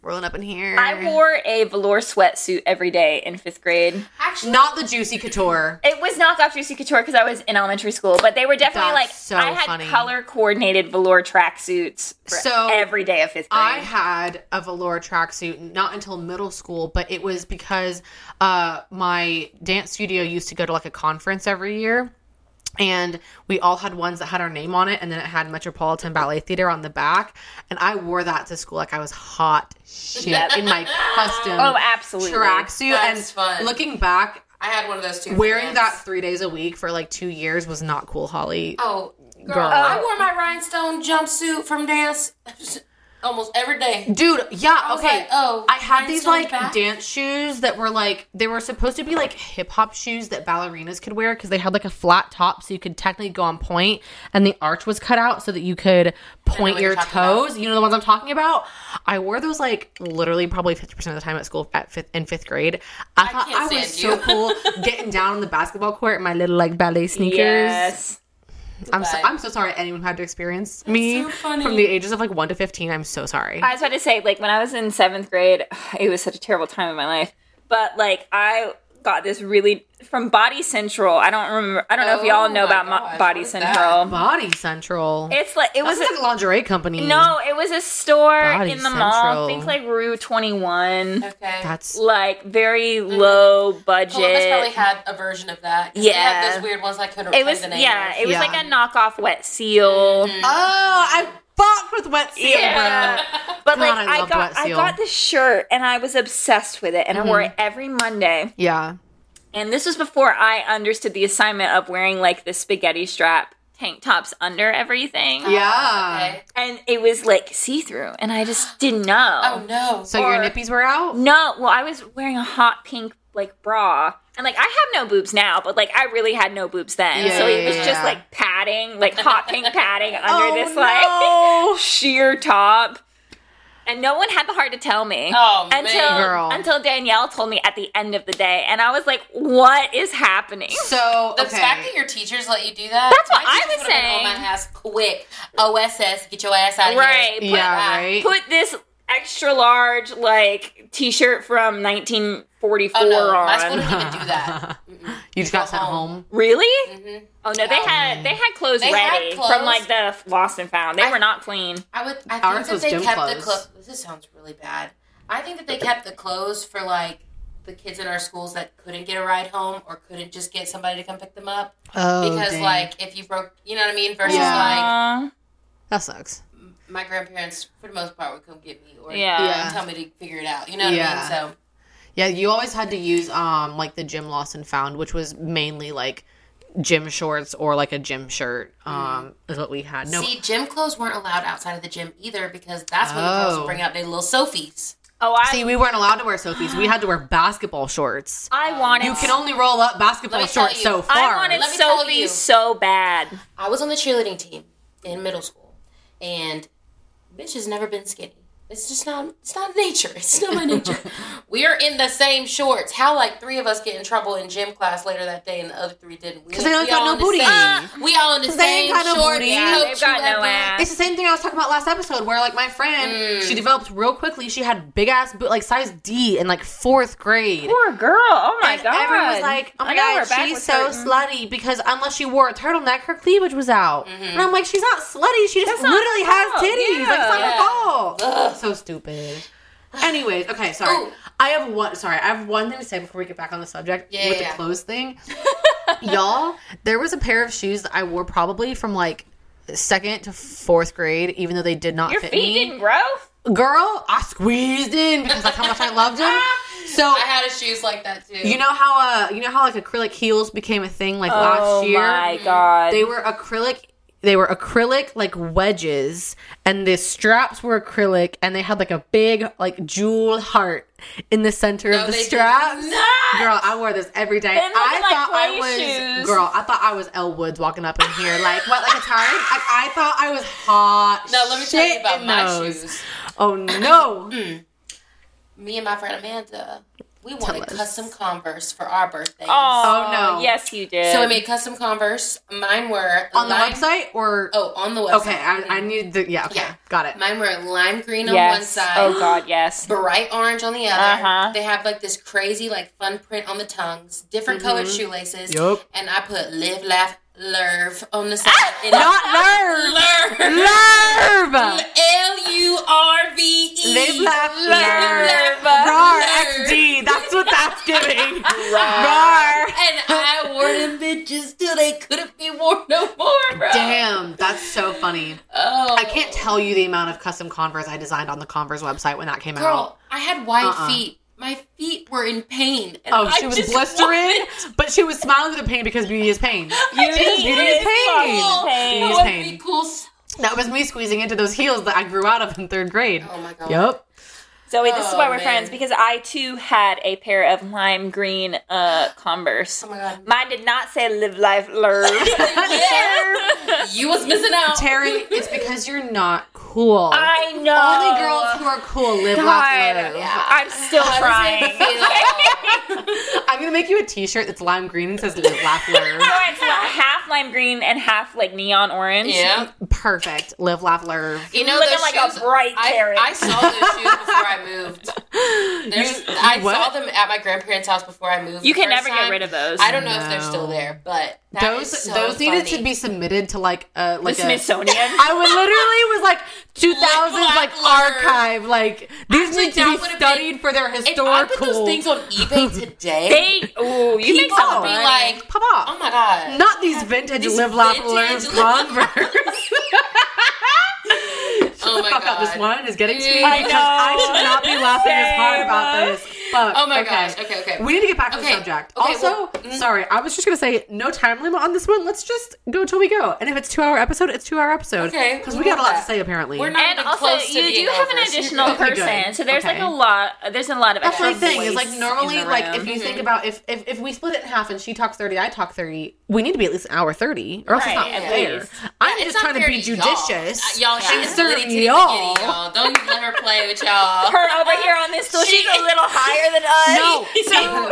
rolling up in here. I wore a velour sweatsuit every day in fifth grade. Actually, not the juicy couture. It was knockoff Juicy Couture because I was in elementary school, but they were definitely That's like so I had funny. color coordinated velour tracksuits So, every day of fifth grade. I had a velour tracksuit not until middle school, but it was because uh, my dance studio used to go to like a conference every year. And we all had ones that had our name on it and then it had metropolitan ballet theater on the back and i wore that to school like i was hot shit in my *laughs* custom Oh, absolutely. tracksuit and fun. looking back I had one of those too. for wearing that three days a week for like two years was not cool holly Oh, girl, Girl. Oh, I wore my rhinestone jumpsuit from dance *laughs* almost every day. Dude, yeah, okay. like, oh, I had these like back? dance shoes that were like they were supposed to be like hip hop shoes that ballerinas could wear because they had like a flat top so you could technically go on point and the arch was cut out so that you could point your you're about. toes. You know the ones I'm talking about. I wore those like literally probably 50 percent of the time at school at fifth in fifth grade. I, thought I was stand so cool *laughs* getting down on the basketball court in my little like ballet sneakers. Yes. I'm so, I'm so sorry anyone had to experience me so from the ages of like one to fifteen. I'm so sorry. I was about to say, like, when I was in seventh grade, it was such a terrible time in my life. But, like, I got this really from Body Central. I don't remember. I don't know if y'all Oh know my about gosh, Body what is Central. Body Central. It's like it That's was. like a lingerie company. no, it was a store Body in the Central. mall. Think like Rue Twenty One. Okay. That's Like very mm-hmm. low budget. Columbus probably had a version of that. 'cause They Yeah. had those weird ones I couldn't it was the name yeah. of. It was Yeah. like a knockoff Wet Seal. Mm-hmm. oh, I fucked with wet seal, Yeah. bro. *laughs* But God, like I I, got I got this shirt and I was obsessed with it and I wore Mm-hmm. it every Monday. Yeah, And this was before I understood the assignment of wearing like the spaghetti strap tank tops under everything. yeah. Okay. And it was like see through and I just didn't *gasps* know. Oh no. So your nippies were out. No, well I was wearing a hot pink like bra. And like I have no boobs now, but like I really had no boobs then. Yeah, so it was yeah, just yeah. like padding, like hot pink padding *laughs* under Oh, this like no. *laughs* sheer top. And no one had the heart to tell me. Oh, man. until Girl. until Danielle told me at the end of the day, and I was like, "What is happening?" So The okay. fact that your teachers let you do that. That's what I was would've been saying. On my ass quick. OSS, get your ass out of Right, here. put- yeah, right. Put this extra large like T-shirt from 1944 Oh no, on. my school didn't even do that. *laughs* you just got sent home. home. Really? Mhm. Oh no, they had they had clothes They had ready clothes. from like the lost and found. They I- were not clean. I would. I think Ours that they kept clothes. the clothes. This sounds really bad. I think that they kept the clothes for like the kids in our schools that couldn't get a ride home or couldn't just get somebody to come pick them up Oh, because dang. like if you broke, you know what I mean. Versus Yeah. Aw. that sucks. my grandparents, for the most part, would come get me or Yeah. Yeah. tell me to figure it out. You know what I mean? So Yeah, you always had to use um like the gym lost and found, which was mainly like gym shorts or like a gym shirt. Um, is what we had. No, see, gym clothes weren't allowed outside of the gym either because that's when the girls Oh. would bring out their little Soffes. Oh, I see, we weren't allowed to wear Soffes. We had to wear basketball shorts. I wanted You can only roll up basketball Let me tell shorts you, so far. I wanted Let me tell Soffe so bad. I was on the cheerleading team in middle school, and bitch has never been skinny. It's just not. It's not nature. It's not my nature. *laughs* we are in the same shorts. How like three of us get in trouble in gym class later that day, and the other three didn't. We- 'Cause they don't got no booty. same- we all in the 'Cause they same ain't got no shorts. booty. Yeah, they've got no ass. It's the same thing I was talking about last episode, where like my friend, Mm. she developed real quickly. She had big ass boot, like size D, in like fourth grade. Poor girl. Oh my and god. everyone was like, "Oh my I know her god, she's so hurting. slutty because unless she wore a turtleneck, her cleavage was out." And I'm like, "She's not slutty. She just That's literally has fault. titties. Like, it's not Yeah. her fault." Ugh. So stupid. *sighs* Anyways, okay, sorry. Ooh. I have one. Sorry, I have one thing to say before we get back on the subject Yeah, with yeah, the yeah. clothes thing. *laughs* Y'all, there was a pair of shoes that I wore probably from like second to fourth grade, even though they did not Your fit feet me. didn't grow? Girl, I squeezed in because that's how much I loved them. *laughs* So I had a shoes like that too. you know how uh you know how like acrylic heels became a thing like oh last year? Oh my god. They were acrylic they were acrylic like wedges and the straps were acrylic and they had like a big like jewel heart in the center No, of the straps. Girl, I wore this every day. I like thought I was shoes. girl, I thought I was Elle Woods walking up in here like what like a tart? Like I thought I was hot. No, let me tell you about my those. shoes. Oh no. *clears throat* Me and my friend Amanda, we Tell wanted us. custom Converse for our birthday. Oh, Oh, no. Yes, you did. So we made custom Converse. Mine were on the website or Oh, on the website. Okay, I, I need the yeah. Okay, Yeah. got it. Mine were lime green on yes. one side. Oh god, yes. Bright orange on the other. Uh-huh. They have like this crazy like fun print on the tongues, different colored shoelaces. Yup. And I put live, laugh, lerve on the side. Ah, and Not nerve. Lerve. Lerve. L U R V E. Live, laugh, Live, Rar. XD. That's what that's giving. Rar. And I wore them bitches till they couldn't be worn no more, bro. Damn, that's so funny. Oh, I can't tell you the amount of custom Converse I designed on the Converse website when that came out. Girl, I had white Uh-uh. feet. My feet were in pain. and Oh, I she was blistering, wanted- but she was smiling through the pain because beauty is pain. *laughs* Beauty beauty is pain. Cool. Pain. Beauty is pain. be cool. That was me squeezing into those heels that I grew out of in third grade. Oh my god. Yep. Zoe, this is Oh, why we're man. friends because I too had a pair of lime green uh Converse. Oh my god. Mine did not say "Live Life Learn." *laughs* Yeah. you was missing out. Terry, it's because you're not cool. I know. Only girls who are cool live, laugh, God, love. Yeah. I'm still I was trying. in the field. I'm gonna make you a T-shirt that's lime green and says "Live, laugh, learn." No, it's half lime green and half like neon orange. yeah. Perfect. Live, laugh, learn. You know, Looking those like a bright I, carrot. I saw those shoes before I moved. *laughs* There's, You- I what? saw them at my grandparents' house before I moved. You can first never get rid of those. I don't know if they're still there, but that Those is so those needed to be submitted to like the like a Smithsonian. *laughs* I would literally was like 2000s like archive like these Actually, need to be studied been- for their historical. If I put those things on eBay *laughs* today, they oh, you make people would be like, Papa, "Oh my god!" not these vintage These live laugh learn Converse. *laughs* oh my Fuck god! up, this wine is getting to me I because I should not be laughing as hard about this. Fuck. Oh my okay. gosh. Okay, okay. We need to get back to the subject. okay, also, well, mm. sorry, I was just gonna say no time limit on this one. Let's just go till we go. And if it's two hour episode, it's two hour episode. Okay, because we we got a lot that. to say apparently. We're not and even also, close you being do have an *laughs* additional good. Okay, good. person, so there's like a lot. There's a lot of That's extra my thing. Is like normally, like if you think about if, if if we split it in half and she talks thirty, I talk thirty, we need to be at least an hour thirty, or else it's not fair. least. I'm It's just trying to fair be y'all. judicious. Uh, Y'all, she's and is serve litty titty y'all. y'all. Don't let her play with y'all. her over here on this stool, she's a little higher than us. No. *laughs*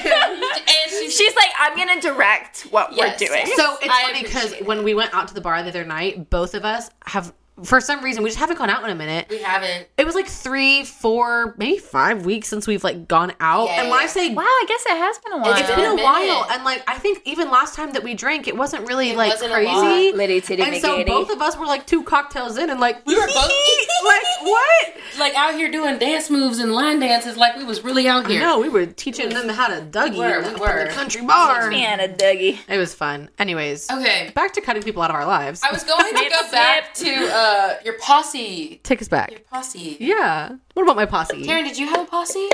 and she's *laughs* She's like, I'm gonna direct what Yes. we're doing. So it's I funny because when we went out to the bar the other night, both of us have, for some reason, we just haven't gone out in a minute. we haven't. It was like three, four, maybe five weeks since we've like gone out. Yeah, and when yeah. I say Wow, I guess it has been a while. it's It's been a been a while, and like I think even last time that we drank, it wasn't really like wasn't a crazy. lot. Litty titty and so both of us were like two cocktails in, and like We were both- *laughs* like what? Like out here doing dance moves and line dances, like we was really out here. No, we were teaching them how to Dougie We were, in we the, were. the country bar. Man, a Dougie. It was fun. Anyways, Okay. back to cutting people out of our lives. I was going to go back to uh, your posse. Take us back. Your posse. Yeah. What about my posse? Taryn, did you have a posse?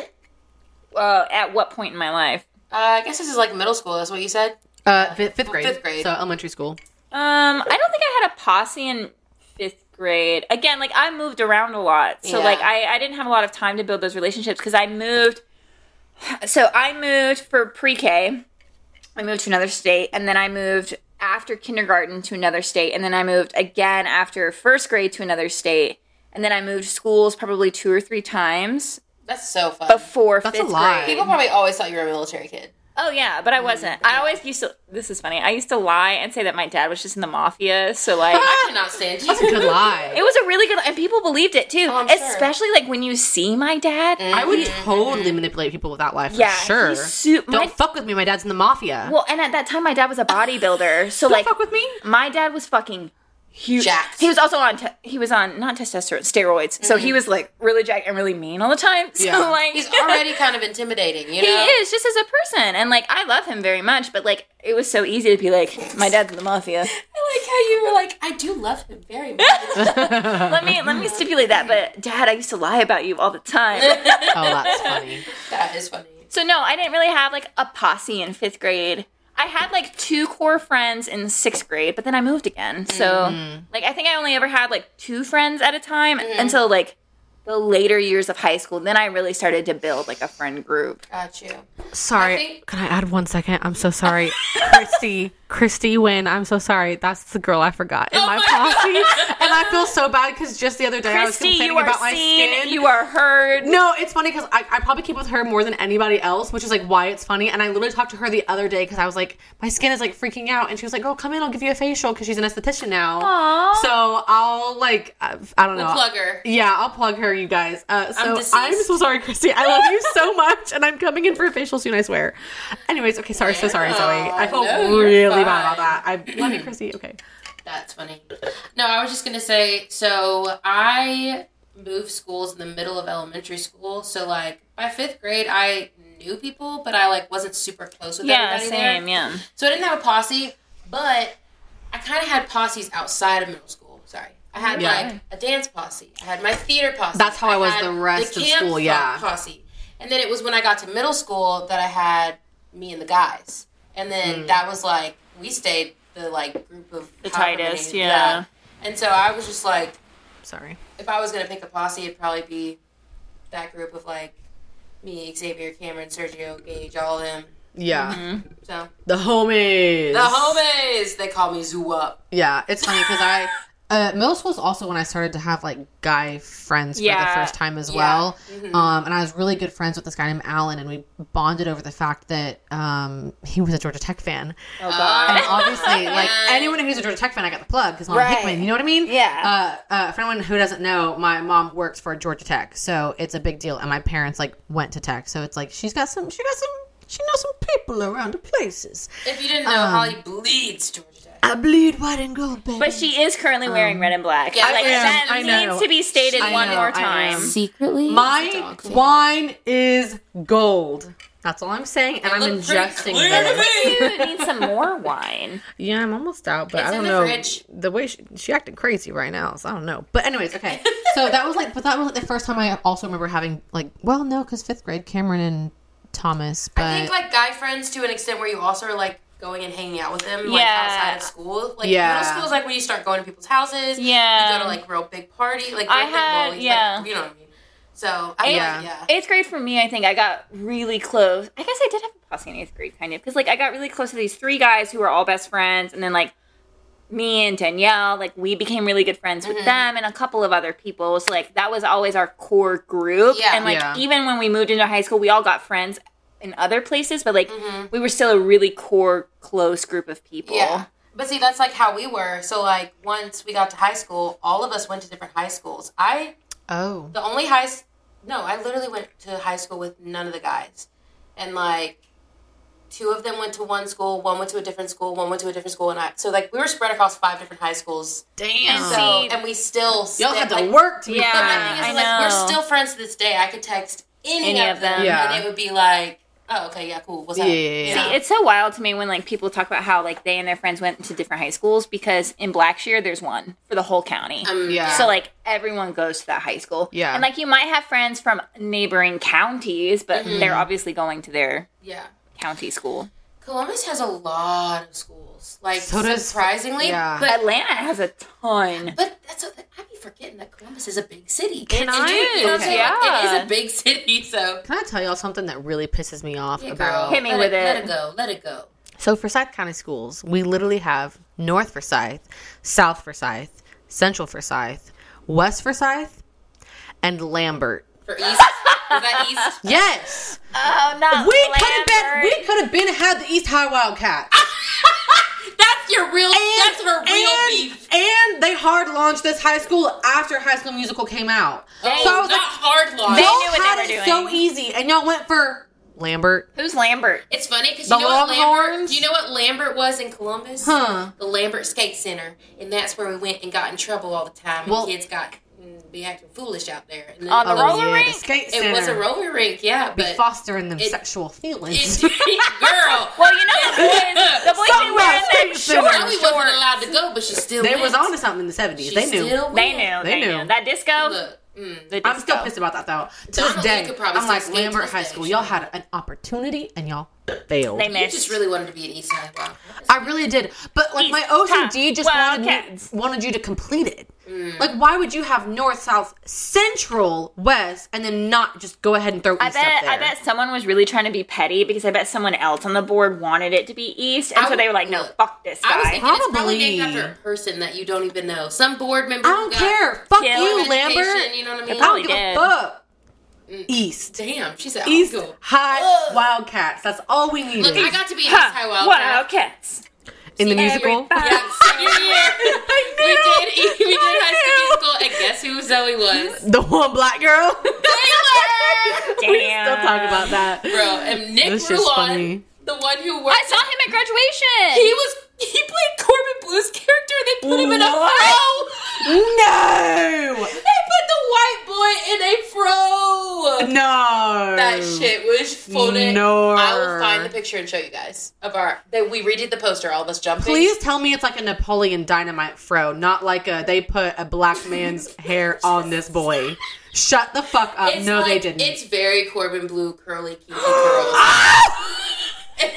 Uh, at what point in my life? Uh, I guess this is like middle school. That's what you said. Uh, fifth, fifth grade. Fifth grade. So elementary school. Um, I don't think I had a posse in fifth grade. Again, like I moved around a lot, so Yeah. like I I didn't have a lot of time to build those relationships because I moved. So I moved for pre-K. I moved to another state, and then I moved after kindergarten to another state, and then I moved again after first grade to another state, and then I moved schools probably two or three times That's so fun. before That's a fifth lie. grade. People probably always thought you were a military kid. Oh yeah, but I mm-hmm. wasn't. I always used to. This is funny. I used to lie and say that my dad was just in the mafia. So *laughs* like, I cannot stand you. That's a good lie. it was a really good, and people believed it too. Oh, I'm sure. Especially like when you see my dad. Mm-hmm. I would totally manipulate people with that lie for Yeah, sure. he's su- Don't my- fuck with me. My dad's in the mafia. Well, and at that time, my dad was a bodybuilder. So Don't like, fuck with me. my dad was fucking huge. Jacked. He was also on. Te- he was on not testosterone, steroids. So he mm-hmm. was like really jacked and really mean all the time. *laughs* So Yeah. like, He's already *laughs* kind of intimidating, you know, He is just as a person, and like I love him very much. But like, it was so easy to be like, my dad's in the mafia. *laughs* I like how you were like, I do love him very much. let me let me stipulate that. But dad, I used to lie about you all the time. Oh, that's funny. that is funny. so no, I didn't really have like a posse in fifth grade. I had like two core friends in sixth grade, but then I moved again. So mm-hmm. like I think I only ever had like two friends at a time mm-hmm. until like the later years of high school. Then I really started to build like a friend group. Got you. Sorry. I think- Can I add one second? I'm so sorry. Christy. *laughs* Christy Wynn. I'm so sorry. That's the girl I forgot in my posse. and I feel so bad because just the other day I was Christy, complaining you are about my seen, skin. you are heard. No, it's funny because I, I probably keep with her more than anybody else, which is like why it's funny. And I literally talked to her the other day because I was like, my skin is like freaking out, and she was like, "Oh, come in, I'll give you a facial" because she's an esthetician now. Aw. So I'll like, I, I don't know. We'll plug her. Yeah, I'll plug her, you guys. Uh, so deceased. I'm, so sorry, Christy. I love you so *laughs* much, and I'm coming in for a facial soon. I swear. Anyways, okay, sorry, so sorry, Zoe. I feel No, you're really bad about that. I love you, Christy. Okay. That's funny. No, I was just gonna say. So I moved schools in the middle of elementary school. So like by fifth grade, I knew people, but I like wasn't super close with Yeah, everybody same. there. Yeah. So I didn't have a posse, but I kind of had posses outside of middle school. Sorry. I had Yeah. like a dance posse. I had my theater posse. That's how I was the rest of camp school, yeah. Posse. And then it was when I got to middle school that I had me and the guys. And then Hmm. that was like we stayed the like group of The however tightest, many- yeah. And so I was just like Sorry. if I was gonna pick a posse, it'd probably be that group of like me, Xavier, Cameron, Sergio, Gage, all of them. Yeah. Mm-hmm. So The homies. the homies, they call me Zoo Up. Yeah, it's funny because I uh, middle school is also when I started to have like guy friends for Yeah. the first time as Yeah. well. Mm-hmm. Um, and I was really good friends with this guy named Alan, and we bonded over the fact that um, he was a Georgia Tech fan. Oh god. And obviously, *laughs* like anyone who's a Georgia Tech fan, I got the plug because I'm Right. Hickman. You know what I mean? Yeah. Uh, uh, for anyone who doesn't know, my mom works for Georgia Tech, so it's a big deal. And my parents like went to Tech, so it's like she's got some, she got some, she knows some people around the places. If you didn't know, Um, Holly bleeds Georgia Tech. I bleed white and gold, baby. But she is currently wearing red and black. yeah, like I am. that I know. needs to be stated I one know, more time. Secretly, My wine is gold. That's all I'm saying, and I'm ingesting clear to this. me. You need some more wine. Yeah, I'm almost out, but It's I don't in the know fridge. the way she, she acted crazy right now. So I don't know. But anyways, okay. so that was like, but that was like the first time I also remember having like, well, no, because fifth grade, Cameron and Thomas, but I think like guy friends to an extent where you also are like going and hanging out with them like Yeah. outside of school. Like Yeah. middle school is like when you start going to people's houses. Yeah. You go to like real big party, like I real big had- bowling, yeah. like, you know what I mean. So I Yeah. yeah, yeah. Eighth grade for me, I think I got really close. I guess I did have a posse in eighth grade, kind of, because like I got really close to these three guys who were all best friends, and then like me and Danielle, like we became really good friends with mm-hmm. them, and a couple of other people. So like that was always our core group, Yeah. and like Yeah. even when we moved into high school, we all got friends in other places, but like mm-hmm. we were still a really core, close group of people. Yeah. But see, that's like how we were. So like once we got to high school, all of us went to different high schools. I oh, the only high no, I literally went to high school with none of the guys, and like two of them went to one school, one went to a different school, one went to a different school, and I so like we were spread across five different high schools. damn. So and we still Y'all stick- had to like, work to Yeah, But my friends. thing is, I like, we're still friends to this day. I could text any, Any of of them, them. Yeah. and it would be like, oh, okay, yeah, cool. What's up? Yeah. See. See, it's so wild to me when like people talk about how like they and their friends went to different high schools because in Blackshear there's one for the whole county. Um, Yeah. So like everyone goes to that high school. Yeah. And like you might have friends from neighboring counties, but Mm-hmm. they're obviously going to their yeah. county school. Columbus has a lot of schools. Like So does- surprisingly, yeah. but Atlanta has a ton. But that's what I be forgetting that Columbus is a big city. Can And I? you- You know what I'm? Like, Yeah. it is a big *laughs* city, so Can I tell y'all something that really pisses me off yeah, about? girl, Hit me let with Let it. Let it go. Let it go. So for Forsyth County Schools, we literally have North Forsyth, South Forsyth, Central Forsyth, West Forsyth, and Lambert. For East, is that East? *laughs* Yes, Oh no. we could have been. We could have been had the East High Wildcats. That's your real. that's her real and, beef. and they hard launched this high school after High School Musical came out. Oh, so I was not like, hard launch. They knew what they were it doing. so easy, and y'all went for Lambert. Who's Lambert? It's funny because you know what Lambert. Longhorns? Do you know what Lambert was in Columbus? Huh. The Lambert Skate Center, and that's where we went and got in trouble all the time. And Well- kids got be acting foolish out there. And then On the it was- roller yeah, rink? the skate It was a roller rink, yeah, Be but fostering them it- sexual feelings. it, *laughs* girl. *laughs* Well, you know the boys. The boys be wearing them skate center. short, Probably wasn't short. allowed to go, but she still. they went. was on to something in the seventies. She They knew. Still They knew. They They, knew. knew. That disco. Look, mm. the I'm still pissed about that though. To this day, could I'm like Lambert High School. Y'all had an opportunity and y'all failed. They You just really wanted to be an East Side Wow. I really did, but like my OCD High just wanted me, wanted you to complete it. Mm. Like, why would you have North, South, Central, West, and then not just go ahead and throw East I bet up there? I bet someone was really trying to be petty because I bet someone else on the board wanted it to be East, and I so they were like, "No, look, fuck this I was guy." thinking it's probably named after a person that you don't even know. Some board member. I don't care. Fuck you, education, Lambert. You know what I mean? I don't probably give a fuck. East, Damn, she said East I'll. High Ugh. Wildcats. That's all we needed Look, I got to be an Ha, East High Wildcat. Wildcats. in the musical. Yeah, senior year. *laughs* we did. *laughs* We did High School Musical, and guess who Zoe was? The one black girl. *laughs* Taylor. Damn. we still talk about that. Bro, and Nick This funny. the one who worked. I saw him at graduation. He was. He played Corbin Bleu's character. and They put him in a fro. No, They put the white boy in a fro. no. That shit was funny. No. I will find the picture and show you guys of our that we redid the poster, all of us jumping. Please tell me it's like a Napoleon Dynamite fro, not like a they put a black man's *laughs* hair on this boy. Shut the fuck up. It's no, they didn't. It's very Corbin Blue curly kinky *gasps* curls. Ah! *laughs*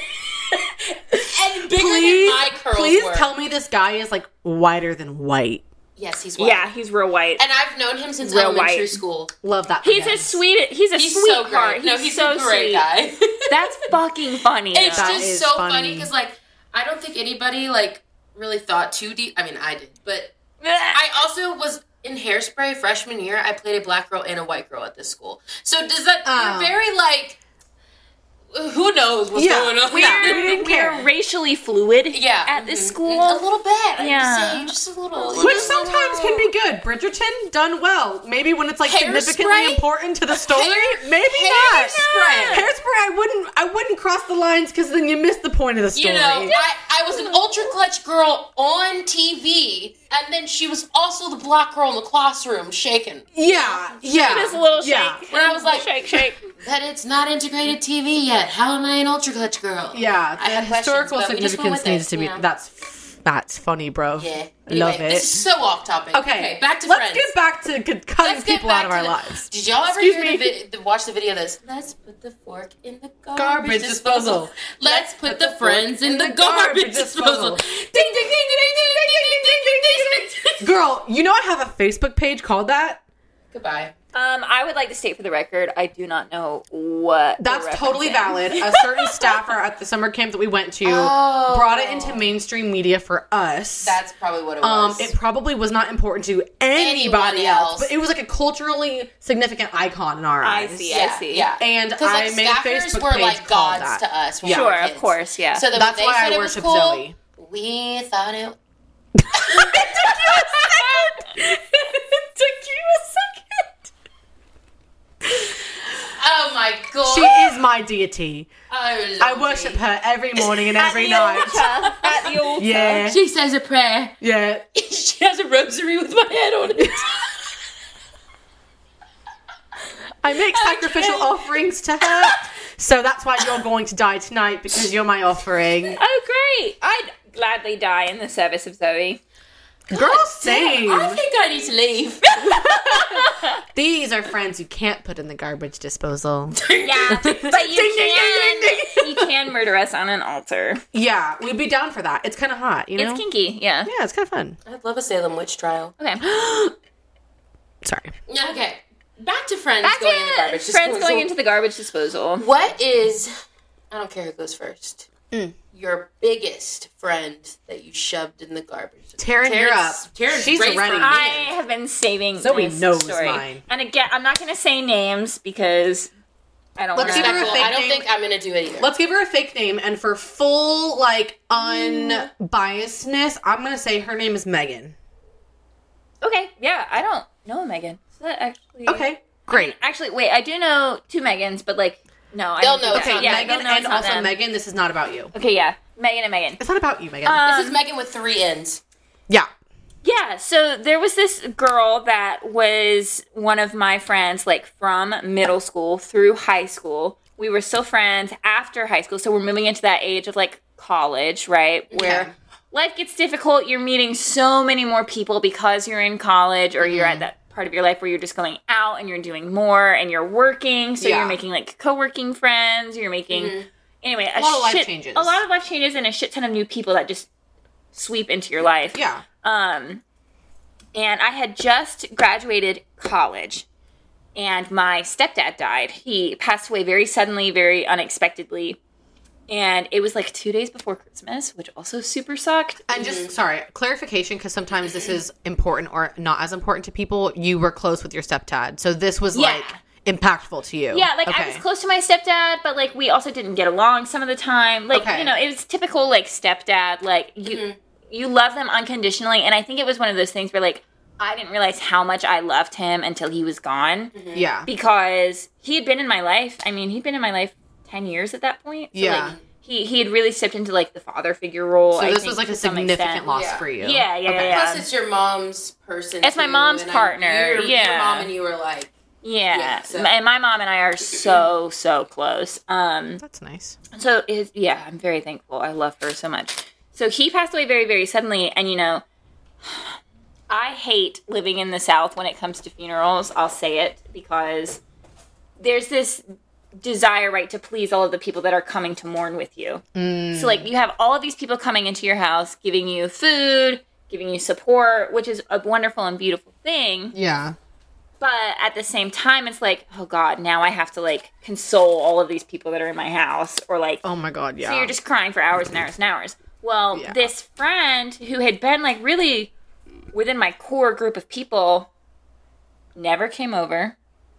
*laughs* and bigger please, than my curls please were. tell me this guy is like whiter than white. yes, he's white. Yeah, he's real white. And I've known him since Real elementary white. school. Love that. He's him. a sweet. He's a He's sweet so great. heart. no, He's, he's so a great sweet. guy. *laughs* That's fucking funny. it's though. That just so funny. funny because like I don't think anybody like really thought too deep. I mean, I did, but *laughs* I also was in hairspray freshman year. I played a black girl and a white girl at this school. So does that? Oh. We're very like. Who knows what's Yeah, going on? we *laughs* we're, didn't care. we're racially fluid yeah, at this mhm. school. a little bit. Yeah. I'd say just a little. Which just a sometimes little. can be good. Bridgerton done well. Maybe when it's like Hairspray? significantly important to the story. Hair- maybe not. hairspray. Hairspray. I wouldn't. I wouldn't cross the lines because then you miss the point of the story. You know, I, I was an ultra clutch girl on TV, and then she was also the black girl in the classroom shaking. yeah, yeah, Just a little yeah. shake. Where I was like, shake, shake. *laughs* But it's not integrated TV yet. How am I an ultra clutch girl? Yeah, I the have questions, historical but we just went significance with it, needs to be. you know? That's that's funny, bro. Yeah. I love it. This is so off topic. okay, back to friends. let's friends. get back to cutting Let's people out of our the- lives. Did y'all ever Excuse me. the, the watch the video? This. Let's put the fork in the garbage, Garbage disposal. disposal. Let's put the friends in the garbage disposal. Ding ding ding ding ding ding ding ding ding ding ding ding. Girl, you know I have a Facebook page called that. Goodbye. Um, I would like to state for the record, I do not know what. That's totally valid. A *laughs* certain staffer at the summer camp that we went to Oh. brought it into mainstream media for us. That's probably what it um, was. it probably was not important to anybody else, else. but it was like a culturally significant icon in our eyes. I see. yeah, see. Yeah. And Because I like made a Facebook were page like gods that. to us. Yeah. Sure, of course, yeah. So that That's why I it worship cool, Zoe. we thought it. Took *laughs* you *laughs* it took you a second. Oh my god! She is my deity. Oh, I, I worship her every morning and every night. At the altar. Yeah, She says a prayer. yeah. *laughs* she has a rosary with my head on it. *laughs* I make sacrificial offerings to her. So that's why you're going to die tonight because you're my offering. Oh, great! I'd gladly die in the service of Zoe. Girl, same. I think I need to leave. *laughs* These are friends you can't put in the garbage disposal. *laughs* Yeah, but you Ding, ding, ding, can ding, ding. you can murder us on an altar. Yeah, we'd be down for that. It's kind of hot, you know? It's kinky. Yeah. yeah, it's kind of fun. I'd love a Salem witch trial. Okay. *gasps* Sorry. Okay, back to friends Back going in the to garbage. friends disposal. going into the garbage disposal. What is? I don't care who goes first. Mm. Your biggest friend that you shoved in the garbage. Taryn, you're up. Taryn's She's raised ready. I have been saving Zoe this knows story. mine. And again, I'm not going to say names because I don't Let's give her a Respectful. fake I don't name. think I'm gonna do it either. Let's give her a fake name, and for full, like, unbiasedness, I'm going to say her name is Megan. Okay, yeah, I don't know Megan. So that actually Okay, great. Actually, wait, I do know two Megans, but like no, I They'll don't know think it's that- not yeah, Megan and also them. Megan, this is not about you. Okay, yeah, Megan and Megan. It's not about you, Megan. Um, this is Megan with three N's. Yeah. Yeah, so there was this girl that was one of my friends, like from middle school through high school. We were still friends after high school, so we're moving into that age of like college, right? Where life gets difficult. You're meeting so many more people because you're in college or you're at Mm-hmm. that part of your life where you're just going out and you're doing more and you're working. So Yeah. you're making like co working friends, you're making. Anyway, a, lot of life shit- changes. A lot of life changes and a shit ton of new people that just sweep into your life. Yeah. Um, and I had just graduated college, and my stepdad died. He passed away very suddenly, very unexpectedly. And it was like two days before Christmas, which also super sucked. And just sorry, clarification because sometimes this is important or not as important to people. You were close with your stepdad, so this was Yeah. like impactful to you. Yeah, like I was close to my stepdad, but like we also didn't get along some of the time. Like Okay. you know, it was typical like stepdad. Like you, mm-hmm. you love them unconditionally, and I think it was one of those things where like I didn't realize how much I loved him until he was gone. Mm-hmm. Yeah. because he had been in my life. I mean, he'd been in my life ten years at that point. So, Yeah. like, he he had really stepped into like the father figure role. So I this think, was like a significant extent. loss Yeah. for you. Yeah, yeah, Okay. yeah. Plus, it's your mom's person. It's my mom's and I- partner, Your, yeah. your mom and you were like Yeah, Yeah, so- and my mom and I are so so close. Um, That's nice. so it, yeah, I'm very thankful. I love her so much. So he passed away very very suddenly, and you know, I hate living in the South when it comes to funerals. I'll say it because there's this desire, right, to please all of the people that are coming to mourn with you. So like you have all of these people coming into your house, giving you food, giving you support, which is a wonderful and beautiful thing Yeah. But at the same time it's like oh god now i have to like console all of these people that are in my house or like Oh my god, yeah. so you're just crying for hours and hours and hours well Yeah. this friend who had been like really within my core group of people never came over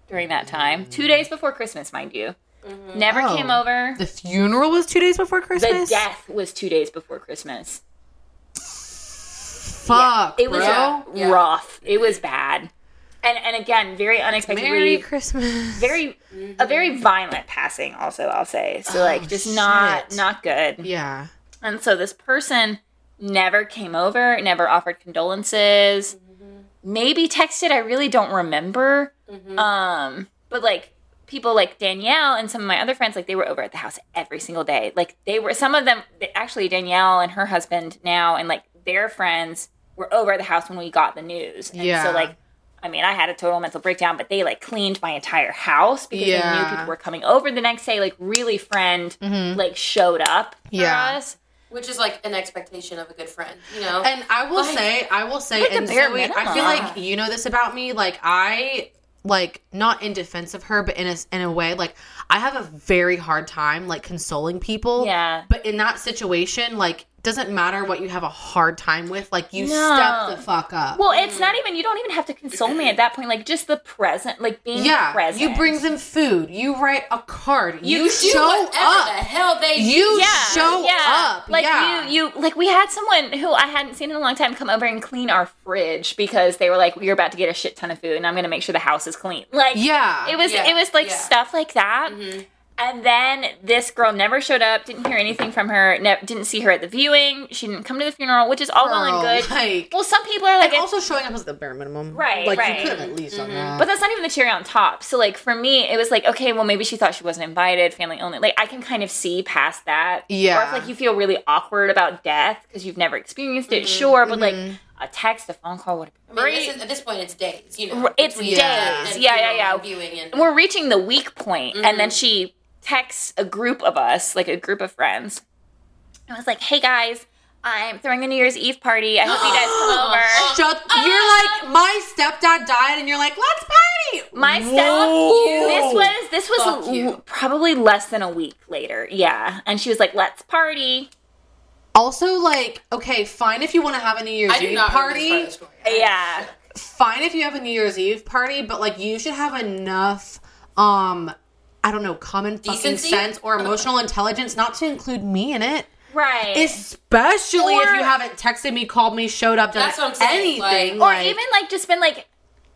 during that time two days before christmas mind you mm-hmm. never Oh. came over the funeral was two days before Christmas. the Christmas. death was two days before christmas Fuck, it was bro. Yeah. rough it was bad and and again very unexpectedly Merry Christmas. very a very mm-hmm. violent passing also i'll say. So oh, like just Oh, not shit. not good. Yeah. and so this person never came over never offered condolences. Mm-hmm. Maybe texted i really don't remember. Mm-hmm. Um but like people like danielle and some of my other friends like they were over at the house every single day. Like they were some of them actually danielle and her husband now and like their friends were over at the house when we got the news. And Yeah. so like I mean, I had a total mental breakdown, but they like cleaned my entire house because they knew people were coming over the next day. Like, really, friend mm-hmm. like showed up for Yeah. us. Which is like an expectation of a good friend, you know. And I will Like- say, I will say, Like the and bare Zoe, I feel like you know this about me. Like I, like not in defense of her, but in a in a way, like I have a very hard time like consoling people. Yeah. But in that situation, like doesn't matter what you have a hard time with. Like you No. step the fuck up. Well, it's not even, you don't even have to console me at that point. Like, just the present, like being yeah, present. you bring them food. You write a card. You, do show whatever up. the hell they You yeah, show yeah. up. Like yeah. you, you like we had someone who I hadn't seen in a long time come over and clean our fridge because they were like, "We're about to get a shit ton of food, and I'm going to make sure the house is clean." Like, Yeah. it was, Yeah, it was like yeah. stuff like that. Mm-hmm. And then this girl never showed up. Didn't hear anything from her. Ne- didn't see her at the viewing. She didn't come to the funeral, which is all well and oh, good. Like, well, some people are like, also showing up is the bare minimum. Right, Like right. you could at least done mm-hmm. that. But that's not even the cherry on top. So like for me, it was like, okay, well maybe she thought she wasn't invited, family only. Like I can kind of see past that. Yeah. Or if like you feel really awkward about death because you've never experienced it, mm-hmm. sure. But like mm-hmm. A text, a phone call would have I been mean, this is, at this point, it's days. You know, it's between days. that and Yeah, yeah, funeral yeah. and Viewing and We're reaching the weak point, and Mm-hmm. then she texts a group of us, like a group of friends. And I was like, hey guys, I'm throwing a New Year's Eve party. I hope you guys come *gasps* over. Shut. You're like my stepdad died, and you're like, let's party. My step. Whoa. This was this was l- probably less than a week later. Yeah, and she was like, "Let's party." Also, like, okay, fine if you want to have a New Year's I do Eve not remember part party. of the story. Yeah, Fine if you have a New Year's Eve party, but like, you should have enough, um, I don't know, common fucking Decency? sense or emotional intelligence not to include me in it. right. Especially if you haven't texted me, called me, showed up, done That's what I'm saying, anything. like- or even like just been like,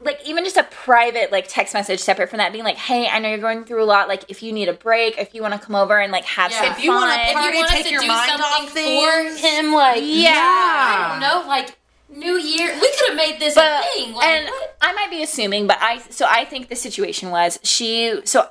like even just a private like text message separate from that, being like, "Hey, I know you're going through a lot. Like, if you need a break, if you want to come over and like have Yeah. some If you wanna fun." If party, you want us take to your do mind something off for him, like Yeah. I don't know, like New Year, we could have made this but a thing. Like, and what? I might be assuming, but I so I think the situation was she so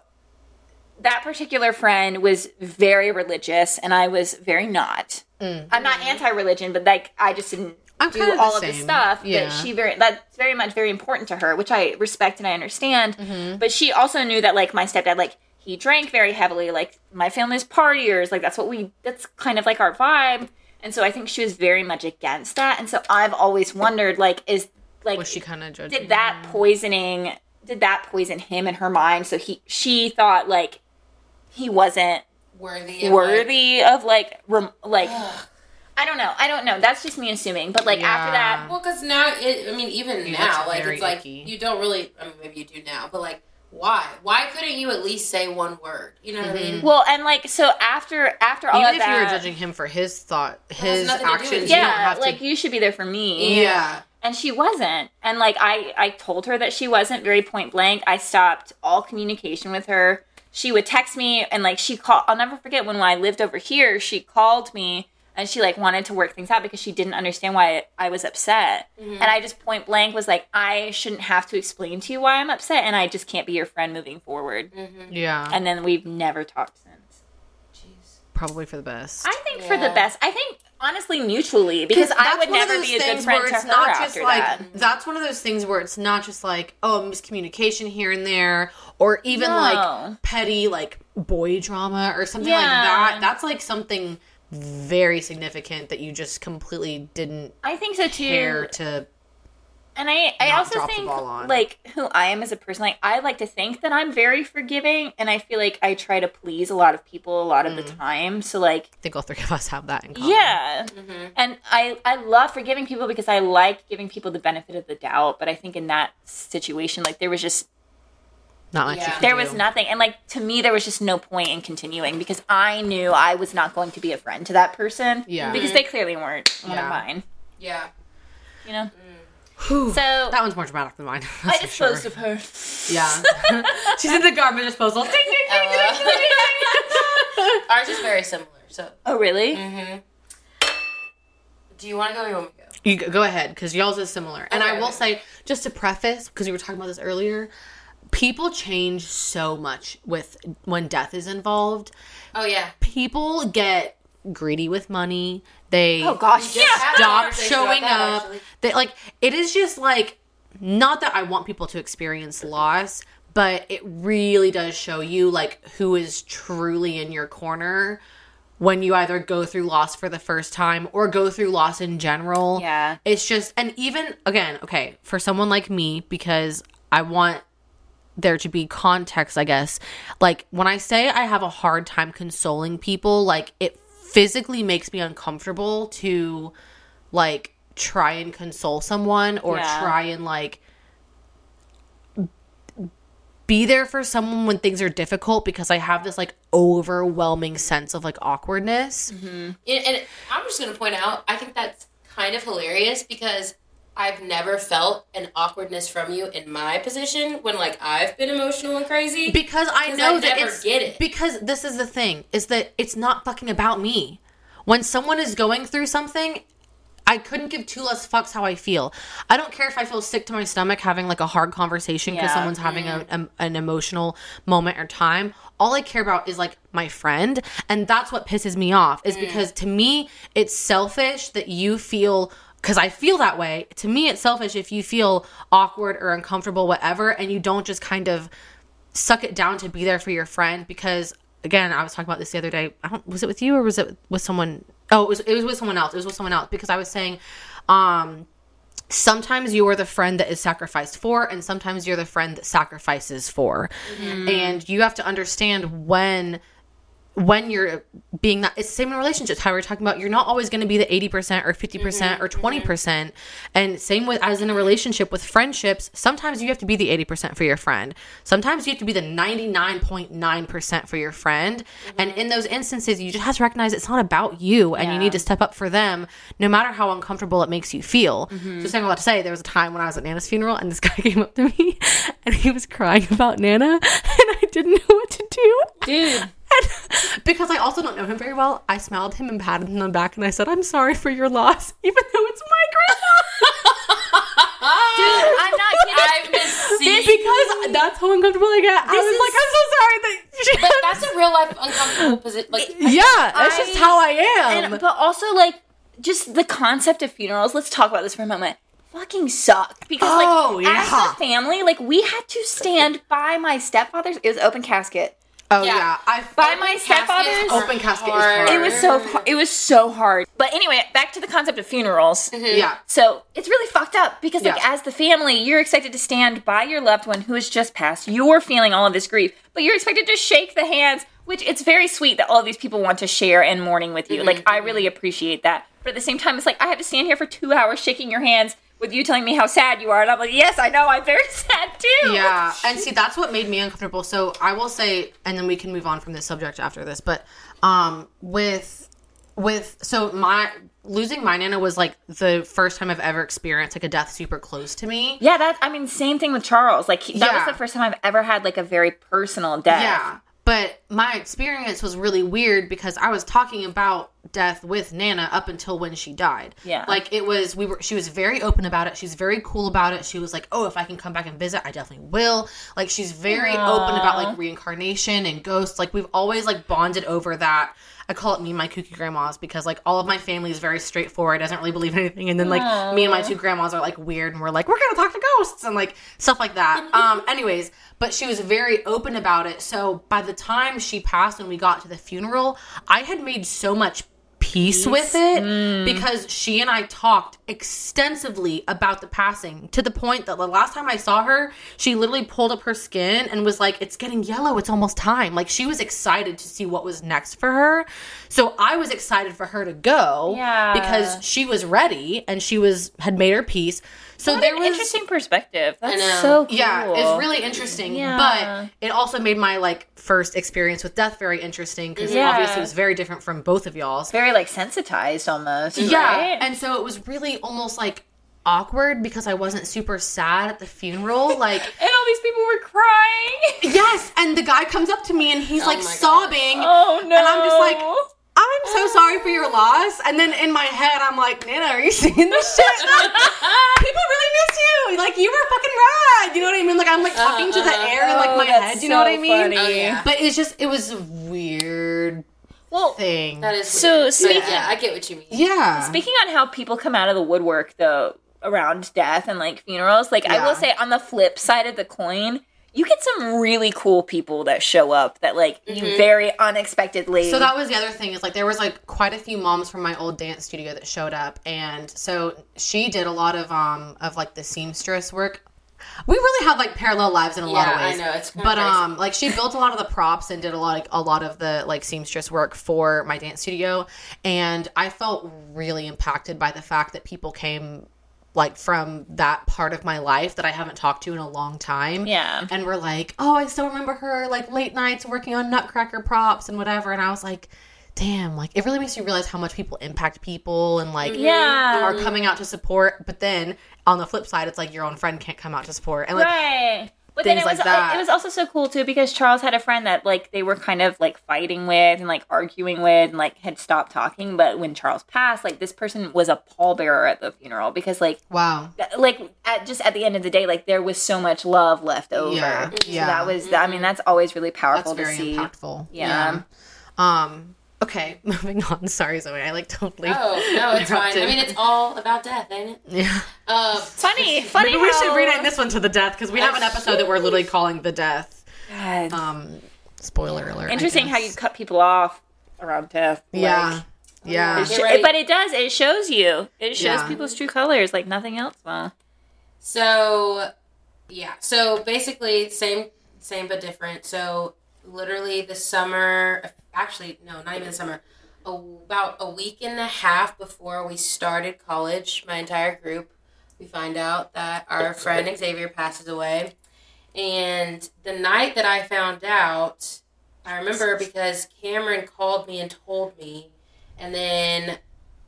that particular friend was very religious and I was very not. Mm. I'm not mm. anti-religion, but like I just didn't I'm do kinda the all of the stuff Yeah. that she very that's very much very important to her, which I respect and I understand. Mm-hmm. But she also knew that like my stepdad like he drank very heavily, like my family's partiers, like that's what we that's kind of like our vibe. And so I think she was very much against that. And so I've always wondered like is like was she kind of judging? did that poisoning did that poison him in her mind so he she thought like he wasn't worthy, of, worthy of like rem, like I don't know I don't know that's just me assuming but like after that Well, because now, it, I mean, even Yeah, now, like it's like icky. you don't really. I mean, maybe you do now, but like, why? Why couldn't you at least say one word? You know what I mm-hmm. mean? well and like so after after all Even if that you were judging him for his thought, his nothing to do with actions, it. you don't yeah have like to. you should be there for me Yeah. and she wasn't and like i i told her that she wasn't very point blank i stopped all communication with her she would text me and like she called i'll never forget when, when i lived over here she called me and she like wanted to work things out because she didn't understand why I was upset. Mm-hmm. And I just point blank was like, I shouldn't have to explain to you why I'm upset, and I just can't be your friend moving forward. Mm-hmm. Yeah. And then we've never talked since. Jeez. Probably for the best. I think for the best. I think honestly mutually because I would never those be a good friend to it's her not after like that. that's one of those things where it's not just like oh miscommunication here and there or even No. like petty like boy drama or something like that that's like something very significant that you just completely didn't I think so too. care to And I, I not also think like who I am as a person, like I like to think that I'm very forgiving and I feel like I try to please a lot of people a lot of the Mm. time. So like I think all three of us have that in common yeah. Mm-hmm. And I I love forgiving people because I like giving people the benefit of the doubt, but I think in that situation like there was just not much Yeah. there do. was nothing and like to me there was just no point in continuing because I knew I was not going to be a friend to that person. Yeah. Because they clearly weren't one Yeah. of mine. Yeah. You know? Whew. So that one's more dramatic than mine *laughs* I that's for sure. disposed of her. yeah *laughs* *laughs* she's in the garbage disposal ding, ding, ding, ding, ding, ding, ding. Ours is very similar. So, Oh really? mm-hmm. do you want to go or you want me to go? You go- go ahead because y'all's is similar. And I Okay. will say, just to preface, because we were talking about this earlier, people change so much with when death is involved. Oh yeah. People get greedy with money. They Oh gosh. Yeah. Stop showing that, up. actually. They like it is just like not that I want people to experience loss, but it really does show you like who is truly in your corner when you either go through loss for the first time or go through loss in general. Yeah. It's just and even again, okay, for someone like me because I want there to be context, I guess. Like when I say I have a hard time consoling people, like it physically makes me uncomfortable to like try and console someone or Yeah. try and like be there for someone when things are difficult because I have this like overwhelming sense of like awkwardness. Mm-hmm. And, and I'm just gonna point out, I think that's kind of hilarious because I've never felt an awkwardness from you in my position when like I've been emotional and crazy. because I know I that never it's get it. because this is the thing is that it's not fucking about me. When someone is going through something, I couldn't give two less fucks how I feel. I don't care if I feel sick to my stomach having like a hard conversation because Yeah. someone's having mm-hmm. a, a, an emotional moment or time. All I care about is like my friend, and that's what pisses me off. Is mm. because to me it's selfish that you feel because I feel that way. To me, it's selfish if you feel awkward or uncomfortable, whatever, and you don't just kind of suck it down to be there for your friend because again i was talking about this the other day. I don't, was it with you or was it with someone oh it was it was with someone else. It was with someone else because i was saying um sometimes you are the friend that is sacrificed for and sometimes you're the friend that sacrifices for. And you have to understand when when you're being that it's the same in relationships how we are talking about you're not always going to be the 80% or 50% Mm-hmm, or 20% and same with as in a relationship with friendships sometimes you have to be the 80% for your friend sometimes you have to be the 99.9% for your friend Mm-hmm. and in those instances you just have to recognize it's not about you and you need to step up for them no matter how uncomfortable it makes you feel Mm-hmm. so saying a lot to say there was a time when i was at nana's funeral and this guy *laughs* came up to me and he was crying about nana *laughs* and i didn't know what to do Dude. *laughs* because I also don't know him very well, I smiled at him and patted him on the back and I said, I'm sorry for your loss, *laughs* even though it's my grandma. I'm not *laughs* kidding. I've been seeing because that's how uncomfortable I get. I was is- like, I'm so sorry that she but that's a real life uncomfortable position. Like Yeah, that's just how I am. and, but also like just the concept of funerals. Let's talk about this for a moment. Fucking suck because like Oh, as yeah. a family, like we had to stand by my stepfather's. It was open casket. Oh Yeah. yeah. I By my stepfather's. are Open casket is hard. hard. It was so it was so hard. But anyway, back to the concept of funerals. Mm-hmm. yeah. So it's really fucked up because, like, Yeah. as the family, you're expected to stand by your loved one who has just passed. You're feeling all of this grief, but you're expected to shake the hands, which it's very sweet that all of these people want to share in mourning with you. Like, mm-hmm. I really appreciate that. But at the same time, it's like I have to stand here for two hours shaking your hands with you telling me how sad you are, and I'm like, yes, I know, I'm very *laughs* sad too. Yeah, *laughs* and see that's what made me uncomfortable. So I will say, and then we can move on from this subject after this. But um, with with so my losing my nana was like the first time I've ever experienced like a death super close to me. Yeah, that I mean, same thing with Charles. Like he- that Yeah. was the first time I've ever had like a very personal death. Yeah, but my experience was really weird because I was talking about death with Nana up until when she died. Yeah. Like it was we were she was very open about it. She's very cool about it. She was like, "Oh, if I can come back and visit, I definitely will." Like she's very open about like reincarnation and ghosts. Like we've always like bonded over that. I call it me and my kooky grandmas because like all of my family is very straightforward, doesn't really believe in anything, and then like me and my two grandmas are like weird and we're like we're gonna talk to ghosts and like stuff like that. *laughs* um, anyways, but she was very open about it. So by the time she passed and we got to the funeral, I had made so much peace with it mm. because she and I talked extensively about the passing to the point that the last time I saw her, she literally pulled up her skin and was like, It's getting yellow. It's almost time. Like she was excited to see what was next for her. So I was excited for her to go Yeah. because she was ready and she was had made her peace. So What there an was interesting perspective. That's know. so cool. yeah, it's really interesting. Yeah. But it also made my like first experience with death very interesting because Yeah. obviously it was very different from both of y'all's. Very like sensitized almost. Yeah, right? and so it was really almost like awkward because I wasn't super sad at the funeral. *laughs* Like, And all these people were crying. yes, and the guy comes up to me and he's oh like my gosh. sobbing. Oh no. And I'm just like, I'm so sorry for your loss. And then in my head, I'm like, Nana, are you seeing this shit? *laughs* People really miss you. Like, you were fucking rad. You know what I mean? Like, I'm like talking to the uh-uh. air in like my oh, head. You know what I mean? funny. Oh, yeah. But it's just, it was a weird well, thing. That is So, weird. But speaking- yeah, I get what you mean. yeah. Speaking on how people come out of the woodwork though around death and like funerals, like I will say on the flip side of the coin, you get some really cool people that show up that like you very unexpectedly. So that was the other thing is like there was like quite a few moms from my old dance studio that showed up, and so she did a lot of um of like the seamstress work. We really have like parallel lives in a lot of Yeah, I ways. know, it's but crazy. um like she built a lot of the props and did a lot of, a lot of the like seamstress work for my dance studio, and I felt really impacted by the fact that people came like from that part of my life that I haven't talked to in a long time yeah. and we're like, oh, I still remember her like late nights working on Nutcracker props and whatever. And I was like, damn, like it really makes you realize how much people impact people and like Yeah. are coming out to support. But then on the flip side, it's like your own friend can't come out to support. And like, right. But then it was like that. it was also so cool too because Charles had a friend that like they were kind of like fighting with and like arguing with and like had stopped talking. But when Charles passed, like this person was a pallbearer at the funeral because like wow. th- like at just at the end of the day, like there was so much love left over. Yeah, So yeah. that was I mean that's always really That's powerful to very see. impactful. Yeah. Um, okay, *laughs* moving on. Sorry, Zoe. I like totally. Oh no, it's fine. I mean, it's all about death, ain't it? Yeah. Uh, Funny, funny. Maybe we how- should rename this one to the death because we have an episode that we're literally calling the death. God. Um, spoiler alert. Interesting how you cut people off around death. Yeah. Like, yeah. it sh- Get ready. but it does. It shows you. It shows Yeah. people's true colors like nothing else will. So, yeah. So basically, same, same but different. So literally, the summer. Actually, no, not even the summer. About a week and a half before we started college, my entire group, we find out that our friend Xavier passes away. And the night that I found out, I remember because Cameron called me and told me, and then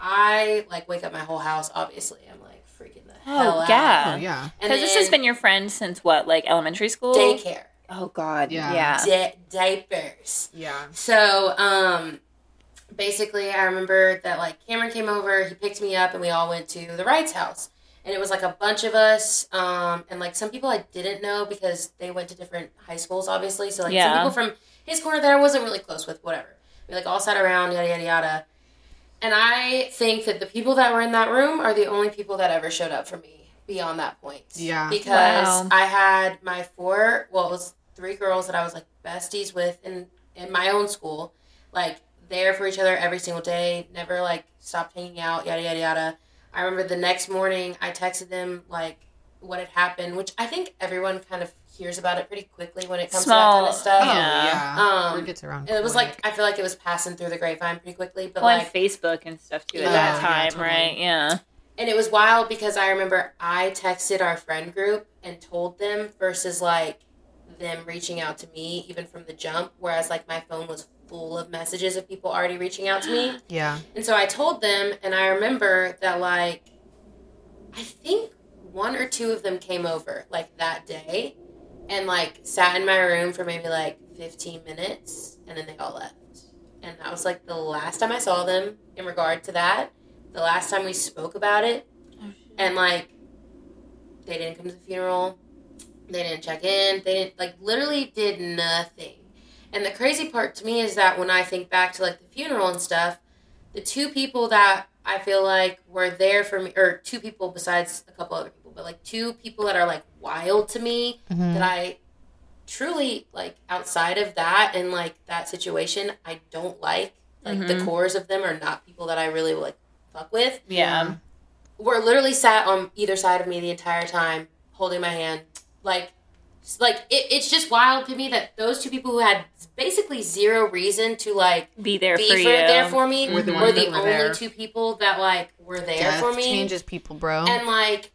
I like wake up my whole house. Obviously, I'm like freaking the oh, hell out. yeah. Oh, yeah. And Because this has been your friend since what, like elementary school? daycare, Oh God. Yeah. Yeah. Di- diapers. Yeah. So, um, basically, I remember that like Cameron came over, he picked me up, and we all went to the Wright's house. And it was like a bunch of us, um, and like some people I didn't know because they went to different high schools, obviously. So like Yeah. some people from his corner that I wasn't really close with, whatever. We like all sat around, yada yada yada. And I think that the people that were in that room are the only people that ever showed up for me beyond that point. Yeah. Because Wow. I had my four, well, it was three girls that I was like besties with in, in my own school, like there for each other every single day, never like stopped hanging out, yada, yada, yada. I remember the next morning I texted them like what had happened, which I think everyone kind of hears about it pretty quickly when it comes Small- to that kind of stuff. Oh, Yeah. yeah. Um, Word gets around. It was quick. like I feel like it was passing through the grapevine pretty quickly, but Well, like and Facebook and stuff too at Yeah, that yeah, time, totally. right? Yeah. And it was wild because I remember I texted our friend group and told them versus like them reaching out to me even from the jump, whereas like my phone was full of messages of people already reaching out to me. *gasps* yeah. And so I told them, and I remember that like I think one or two of them came over like that day and like sat in my room for maybe like 15 minutes and then they all left. And that was like the last time I saw them in regard to that. The last time we spoke about it. Oh, and like, they didn't come to the funeral. They didn't check in. They didn't, like, literally did nothing. And the crazy part to me is that when I think back to like the funeral and stuff, the two people that I feel like were there for me, or two people besides a couple other people, but like two people that are like wild to me mm-hmm. that I truly like outside of that and like that situation, I don't like. Like the mm-hmm. cores of them are not people that I really like fuck with. Yeah. Were literally sat on either side of me the entire time, holding my hand. Like, like it, it's just wild to me that those two people who had basically zero reason to like Be there be for for, you. there for me Were the were the were only there. two people that like were there Death for me changes people, bro. and like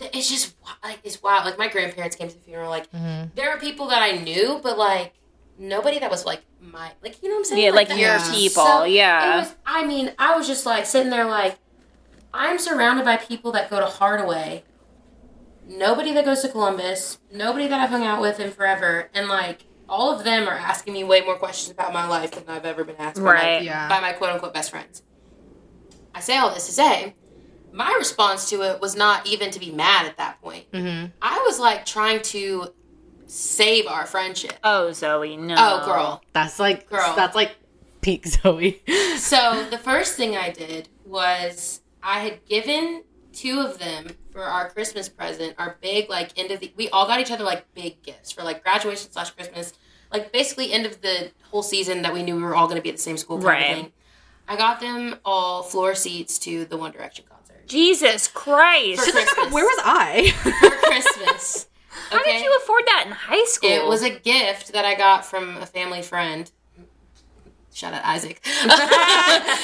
it's just like it's wild like my grandparents came to the funeral like Mhm. there are people that i knew but like nobody that was like my like you know what i'm saying Yeah, like that your was people, so- yeah. it was i mean i was just like sitting there like i'm surrounded by people that go to hardaway nobody that goes to columbus nobody that i've hung out with in forever and like all of them are asking me way more questions about my life than i've ever been asked by my- Yeah. by my quote unquote best friends. I say all this to say, my response to it was not even to be mad at that point. hmm I was like trying to save our friendship. Oh, Zoe, no. Oh, girl. That's like Girl. that's like peak Zoe. So the first thing I did was I had given two of them for our Christmas present, our big like end of the we all got each other like big gifts for like graduation slash Christmas, like basically end of the whole season that we knew we were all going to be at the same school. Kind Right. Of thing. I got them all floor seats to the One Direction concert Jesus Christ. for *laughs* Christmas. Where was I? for Christmas? *laughs* How did you afford that in high school? It was a gift that I got from a family friend. Shout out Isaac. *laughs*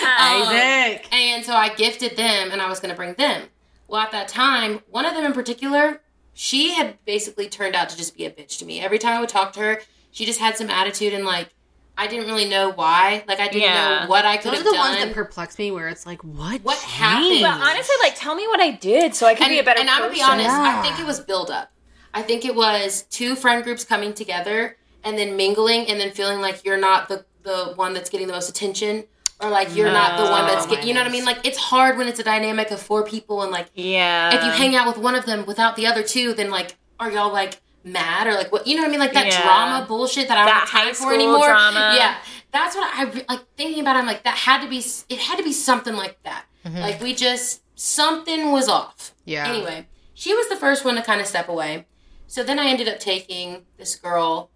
Um, Isaac. And so I gifted them and I was going to bring them. Well, at that time, one of them in particular, she had basically turned out to just be a bitch to me. Every time I would talk to her, she just had some attitude and like, I didn't really know why. Like, I didn't Yeah. know what I could Those are have the ones done. that perplex me where it's like, what? What changed? happened? But honestly, like, tell me what I did so I can and, be a better and I'm person. gonna be honest, Yeah. I think it was build up. I think it was two friend groups coming together and then mingling and then feeling like you're not the the one that's getting the most attention or like you're not the one that's No. getting you know what I mean? Like it's hard when it's a dynamic of four people and like Yeah. if you hang out with one of them without the other two, then like are y'all like mad or like what you know what I mean? Like that Yeah. drama bullshit that I don't have time for anymore. drama. Yeah, that's what I like thinking about. it, I'm like that had to be it had to be something like that. Like we just something was off. Yeah. Anyway, she was the first one to kind of step away. So then I ended up taking this girl.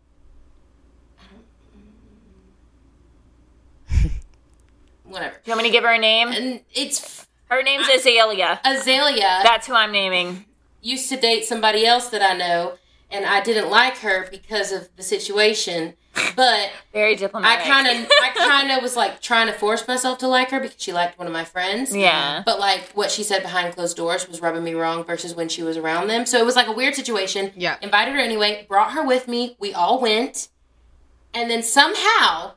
Whatever. you want me to give her a name? And it's Her name's Azalea. Azalea That's who I'm naming. used to date somebody else that I know, and I didn't like her because of the situation. But Very diplomatic. I diplomatic. kind of, I kind of was like trying to force myself to like her because she liked one of my friends. Yeah. But like what she said behind closed doors was rubbing me wrong versus when she was around them. So it was like a weird situation. Yeah. Invited her anyway, brought her with me. We all went. And then somehow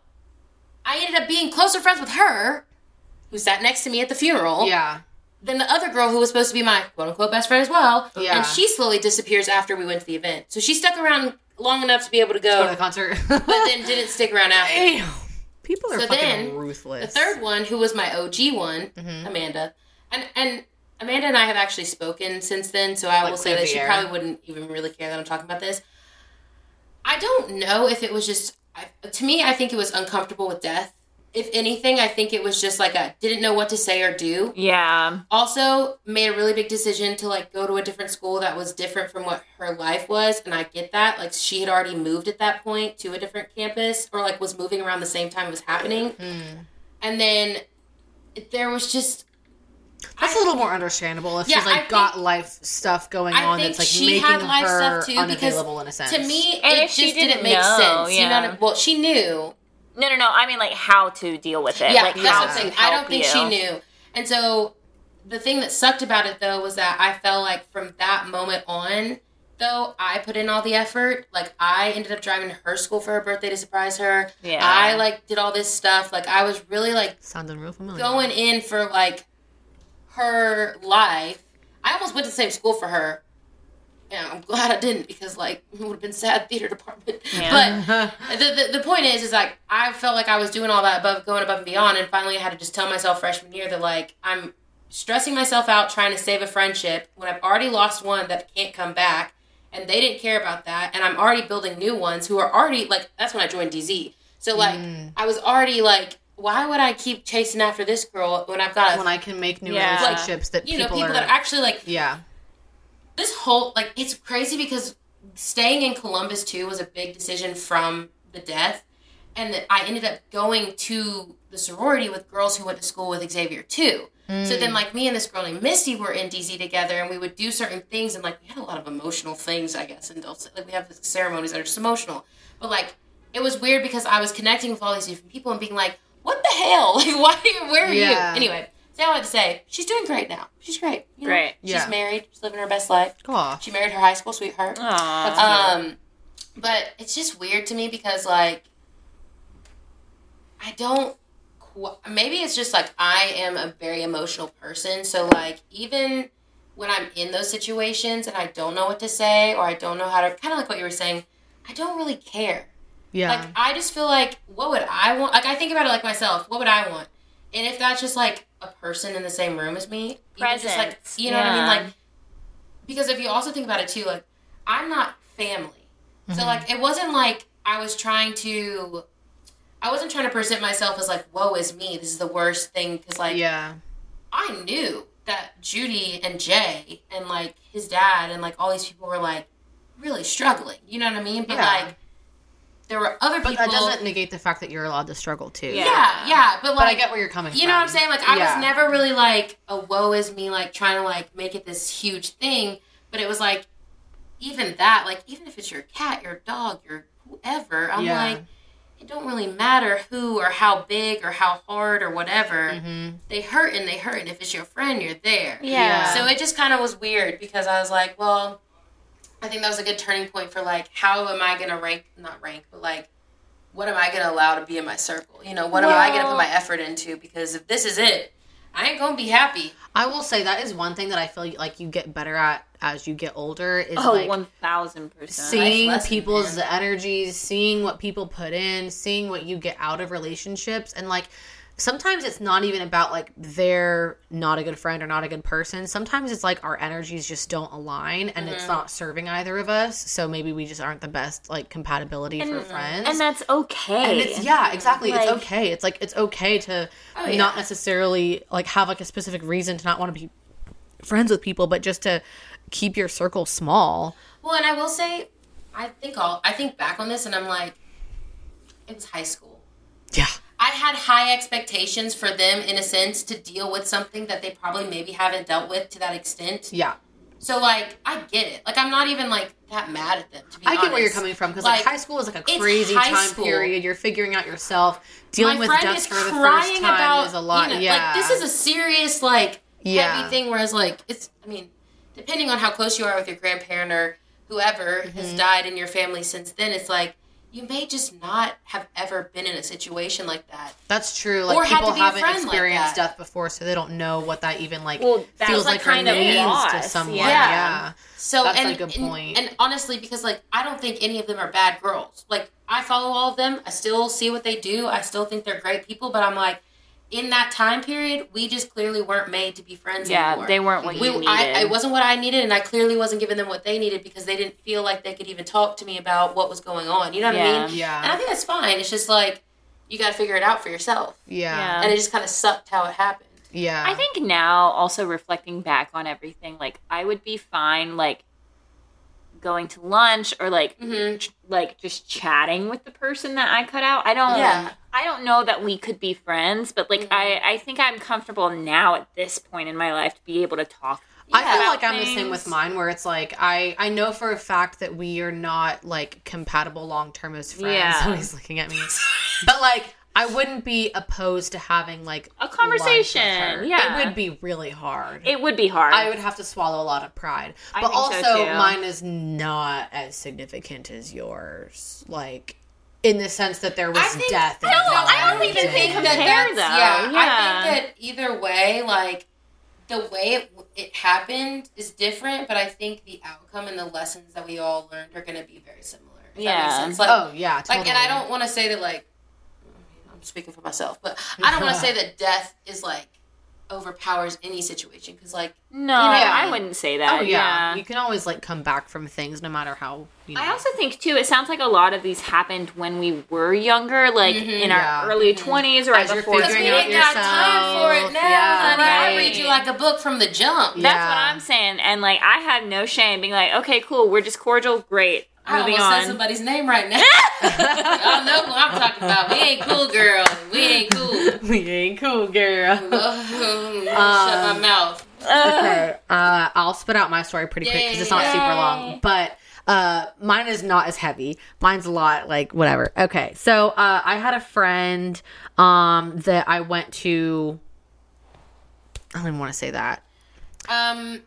I ended up being closer friends with her, who sat next to me at the funeral, Yeah. than the other girl who was supposed to be my quote unquote best friend as well. Yeah. And she slowly disappears after we went to the event. So she stuck around long enough to be able to Go to the concert. *laughs* but then didn't stick around after. Damn. People are So fucking then, ruthless. The third one, who was my OG one, Mm-hmm. Amanda, and and Amanda and I have actually spoken since then, so I Like will say that she air. probably wouldn't even really care that I'm talking about this. I don't know if it was just I, to me. I think it was uncomfortable with death. If anything, I think it was just like a didn't know what to say or do. Yeah. Also, made a really big decision to like go to a different school that was different from what her life was, and I get that. Like she had already moved at that point to a different campus, or like was moving around the same time it was happening. Hmm. And then there was just That's a little more understandable if Yeah, she's like I think- got life stuff going I on think that's like she making had life her stuff too, because unavailable in a sense. to me And it if she just didn't, didn't make know, sense. You know, what I- well, she knew. No, no, no. I mean, like, how to deal with it. Yeah, like, that's how what I'm saying. I don't think you. she knew. And so the thing that sucked about it though was that I felt like from that moment on, though, I put in all the effort. Like I ended up driving to her school for her birthday to surprise her. Yeah. I like did all this stuff. Like I was really like sounding real familiar. going in for like her life. I almost went to the same school for her. yeah, I'm glad I didn't because like it would have been sad theater department. *laughs* Yeah. But *laughs* the, the the point is, is like I felt like I was doing all that above, going above and beyond, and finally I had to just tell myself freshman year that like I'm stressing myself out trying to save a friendship when I've already lost one that can't come back, and they didn't care about that, and I'm already building new ones who are already like that's when I joined DZ. So like mm. I was already like, why would I keep chasing after this girl when I've got a when I can make new Yeah. relationships that you know people, people are, that are actually like yeah, this whole like it's crazy because staying in Columbus too was a big decision from the death, and I ended up going to the sorority with girls who went to school with Xavier too. So then, hmm. like me and this girl named Misty were in DZ together, and we would do certain things, and like we had a lot of emotional things, I guess, and those- like we have ceremonies that are just emotional. But like it was weird because I was connecting with all these different people and being like, "What the hell? *laughs* Like, why? Where are Yeah. you?" Anyway, so I had to say she's doing great now. She's great. you know? Great. She's Yeah. married. She's living her best life. Aw. She married her high school sweetheart. Aw. Um, but it's just weird to me because like I don't. qu- Maybe it's just like I am a very emotional person. So like even when I'm in those situations and I don't know what to say or I don't know how to kind of like what you were saying, I don't really care. Yeah, Like I just feel like what would I want? Like I think about it like myself. What would I want? And if that's just like a person in the same room as me, even just like you know what I mean, like because if you also think about it too, like I'm not family, Mm-hmm. so like it wasn't like I was trying to. I wasn't trying to present myself as like, "Woe is me! This is the worst thing." Because like, yeah, I knew that Judy and Jay and like his dad and like all these people were like really struggling. You know what I mean? But Yeah. like there were other but people. that doesn't negate the fact that you're allowed to struggle too. Yeah. yeah, yeah, but like but I get where you're coming from. you from. know what I'm saying? Like I Yeah. was never really like a woe is me, like trying to like make it this huge thing. But it was like even that, like even if it's your cat, your dog, your whoever, I'm Yeah. like it don't really matter who or how big or how hard or whatever. Mhm. They hurt and they hurt, and if it's your friend, you're there. yeah. So it just kind of was weird because I was like, well, I think that was a good turning point for like, how am I gonna rank? Not rank, but like, what am I gonna allow to be in my circle? You know, what am I gonna put my effort into? Because if this is it, I ain't gonna be happy. I will say that is one thing that I feel like you get better at as you get older is oh, like one thousand percent. seeing people's energies, seeing what people put in, seeing what you get out of relationships, and like sometimes it's not even about like they're not a good friend or not a good person. Sometimes it's like our energies just don't align and Mm-hmm. it's not serving either of us. So maybe we just aren't the best like compatibility for friends. and that's okay. And it's yeah, exactly. it's okay. It's like it's okay to Oh, yeah. not necessarily like have like a specific reason to not want to be friends with people, but just to keep your circle small. Well, and I will say, I think all I think back on this, and I'm like, it was high school. Yeah. I had high expectations for them in a sense to deal with something that they probably maybe haven't dealt with to that extent. Yeah. So like I get it. Like I'm not even like that mad at them to be honest. I get where you're coming from because like, Like, high school is like a crazy time school. period. You're figuring out yourself. Dealing My with friend death is for the first time about is a lot. you know, yeah. Like this is a serious like Yeah. heavy thing whereas like it's I mean, depending on how close you are with your grandparent or whoever Mm-hmm. has died in your family since then, it's like you may just not have ever been in a situation like that. That's true. Like Or had people to be haven't friend like experienced that. death before, so they don't know what that even like Well, that's, feels like, like, or kind of means to someone. yeah. Yeah. So That's, and, a good and- And, honestly, because like I don't think any of them are bad girls. Like I follow all of them. I still see what they do. I still think they're great people. But I'm like, in that time period, we just clearly weren't made to be friends yeah, anymore. they weren't what we, you needed. I, it wasn't what I needed, and I clearly wasn't giving them what they needed because they didn't feel like they could even talk to me about what was going on. You know what I mean? Yeah. And I think that's fine. It's just like you got to figure it out for yourself. Yeah. Yeah. And it just kind of sucked how it happened. Yeah. I think now, also reflecting back on everything, like I would be fine, like going to lunch or like Mm-hmm. ch- like just chatting with the person that I cut out. I don't. Yeah. I don't know that we could be friends, but like I, mm-hmm. I think I'm comfortable now at this point in my life to be able to talk. I feel like I'm the same with mine, where it's like I I know for a fact that we are not like compatible long term as friends. Yeah. So *laughs* he's looking at me, but like I wouldn't be opposed to having like A conversation, yeah. it would be really hard. It would be hard. I would have to swallow a lot of pride, I but think so, also too. mine is not as significant as yours. Like in the sense that there was I think- death. No, involved I don't think you and- can that compare, that's, though. yeah, Yeah. I think that either way, like the way it, it happened is different, but I think the outcome and the lessons that we all learned are going to be very similar. If Yeah. That makes sense. Like, Oh yeah, totally. like, and I don't want to say that like I'm speaking for myself, but *laughs* I don't want to say that death is like overpowers any situation because like No, Yeah. I wouldn't say that. Oh yeah. yeah. you can always like come back from things no matter how. You know. I also think too. It sounds like a lot of these happened when we were younger, like mm-hmm. in Yeah. our early mm-hmm. twenties or right As you're before. figuring we out ain't got time for it yourself. now. Yeah, honey. I right. read you like a book from the jump. Yeah. That's what I'm saying, and like I have no shame being like, okay, cool, we're just cordial, great, I moving almost said on. somebody's name right now. *laughs* Y'all know who I'm talking about. We ain't cool, girl. We ain't cool. we ain't cool, girl. Shut my mouth. okay, uh, I'll spit out my story pretty quick because it's not super long, but uh, mine is not as heavy. Mine's a lot like whatever. Okay, so uh, I had a friend um, that I went to. I don't even want to say that. Um,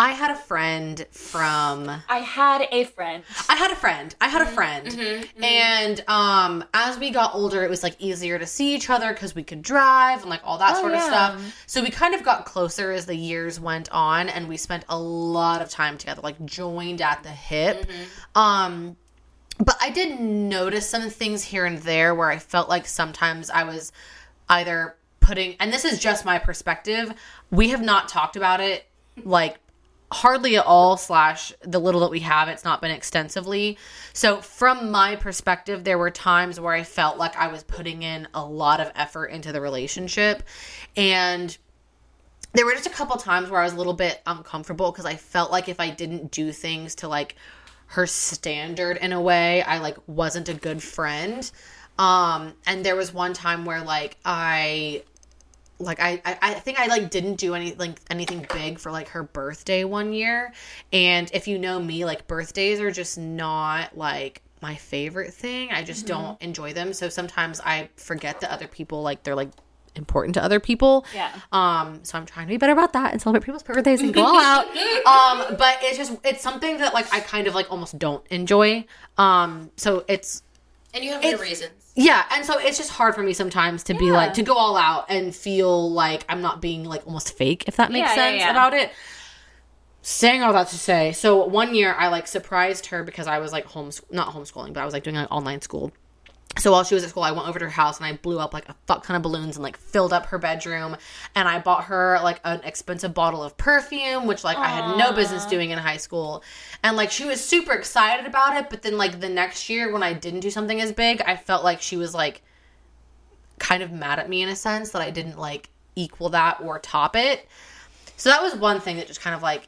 I had a friend from I had a friend. I had a friend. I had a friend. And um as we got older it was like easier to see each other cuz we could drive and like all that sort of yeah. stuff. So we kind of got closer as the years went on and we spent a lot of time together like joined at the hip. Um but I did notice some things here and there where I felt like sometimes I was either putting and this is just my perspective. We have not talked about it like hardly at all slash the little that we have it's not been extensively. So from my perspective there were times where i felt like i was putting in a lot of effort into the relationship. And there were just a couple times where i was a little bit uncomfortable because i felt like if i didn't do things to like her standard in a way i like wasn't a good friend. Um and there was one time where like i like I, I I think I like didn't do any like anything big for like her birthday one year. And if you know me, like birthdays are just not like my favorite thing. I just don't enjoy them. So sometimes I forget that other people like they're like important to other people. Yeah. Um so I'm trying to be better about that and celebrate people's birthdays and go all *laughs* out. Um but it's just it's something that like I kind of like almost don't enjoy. Um so it's and you have your reasons. yeah, and so it's just hard for me sometimes to be like to go all out and feel like I'm not being like almost fake, if that makes Yeah, yeah, sense yeah. about it. Saying all that to say, so one year I like surprised her because I was like home not homeschooling, but I was like doing like online school. So while she was at school, I went over to her house and I blew up like a fuck ton of balloons and like filled up her bedroom. And I bought her like an expensive bottle of perfume, which like I had no business doing in high school. And like she was super excited about it. But then like the next year when I didn't do something as big, I felt like she was like kind of mad at me in a sense that I didn't like equal that or top it. So that was one thing that just kind of like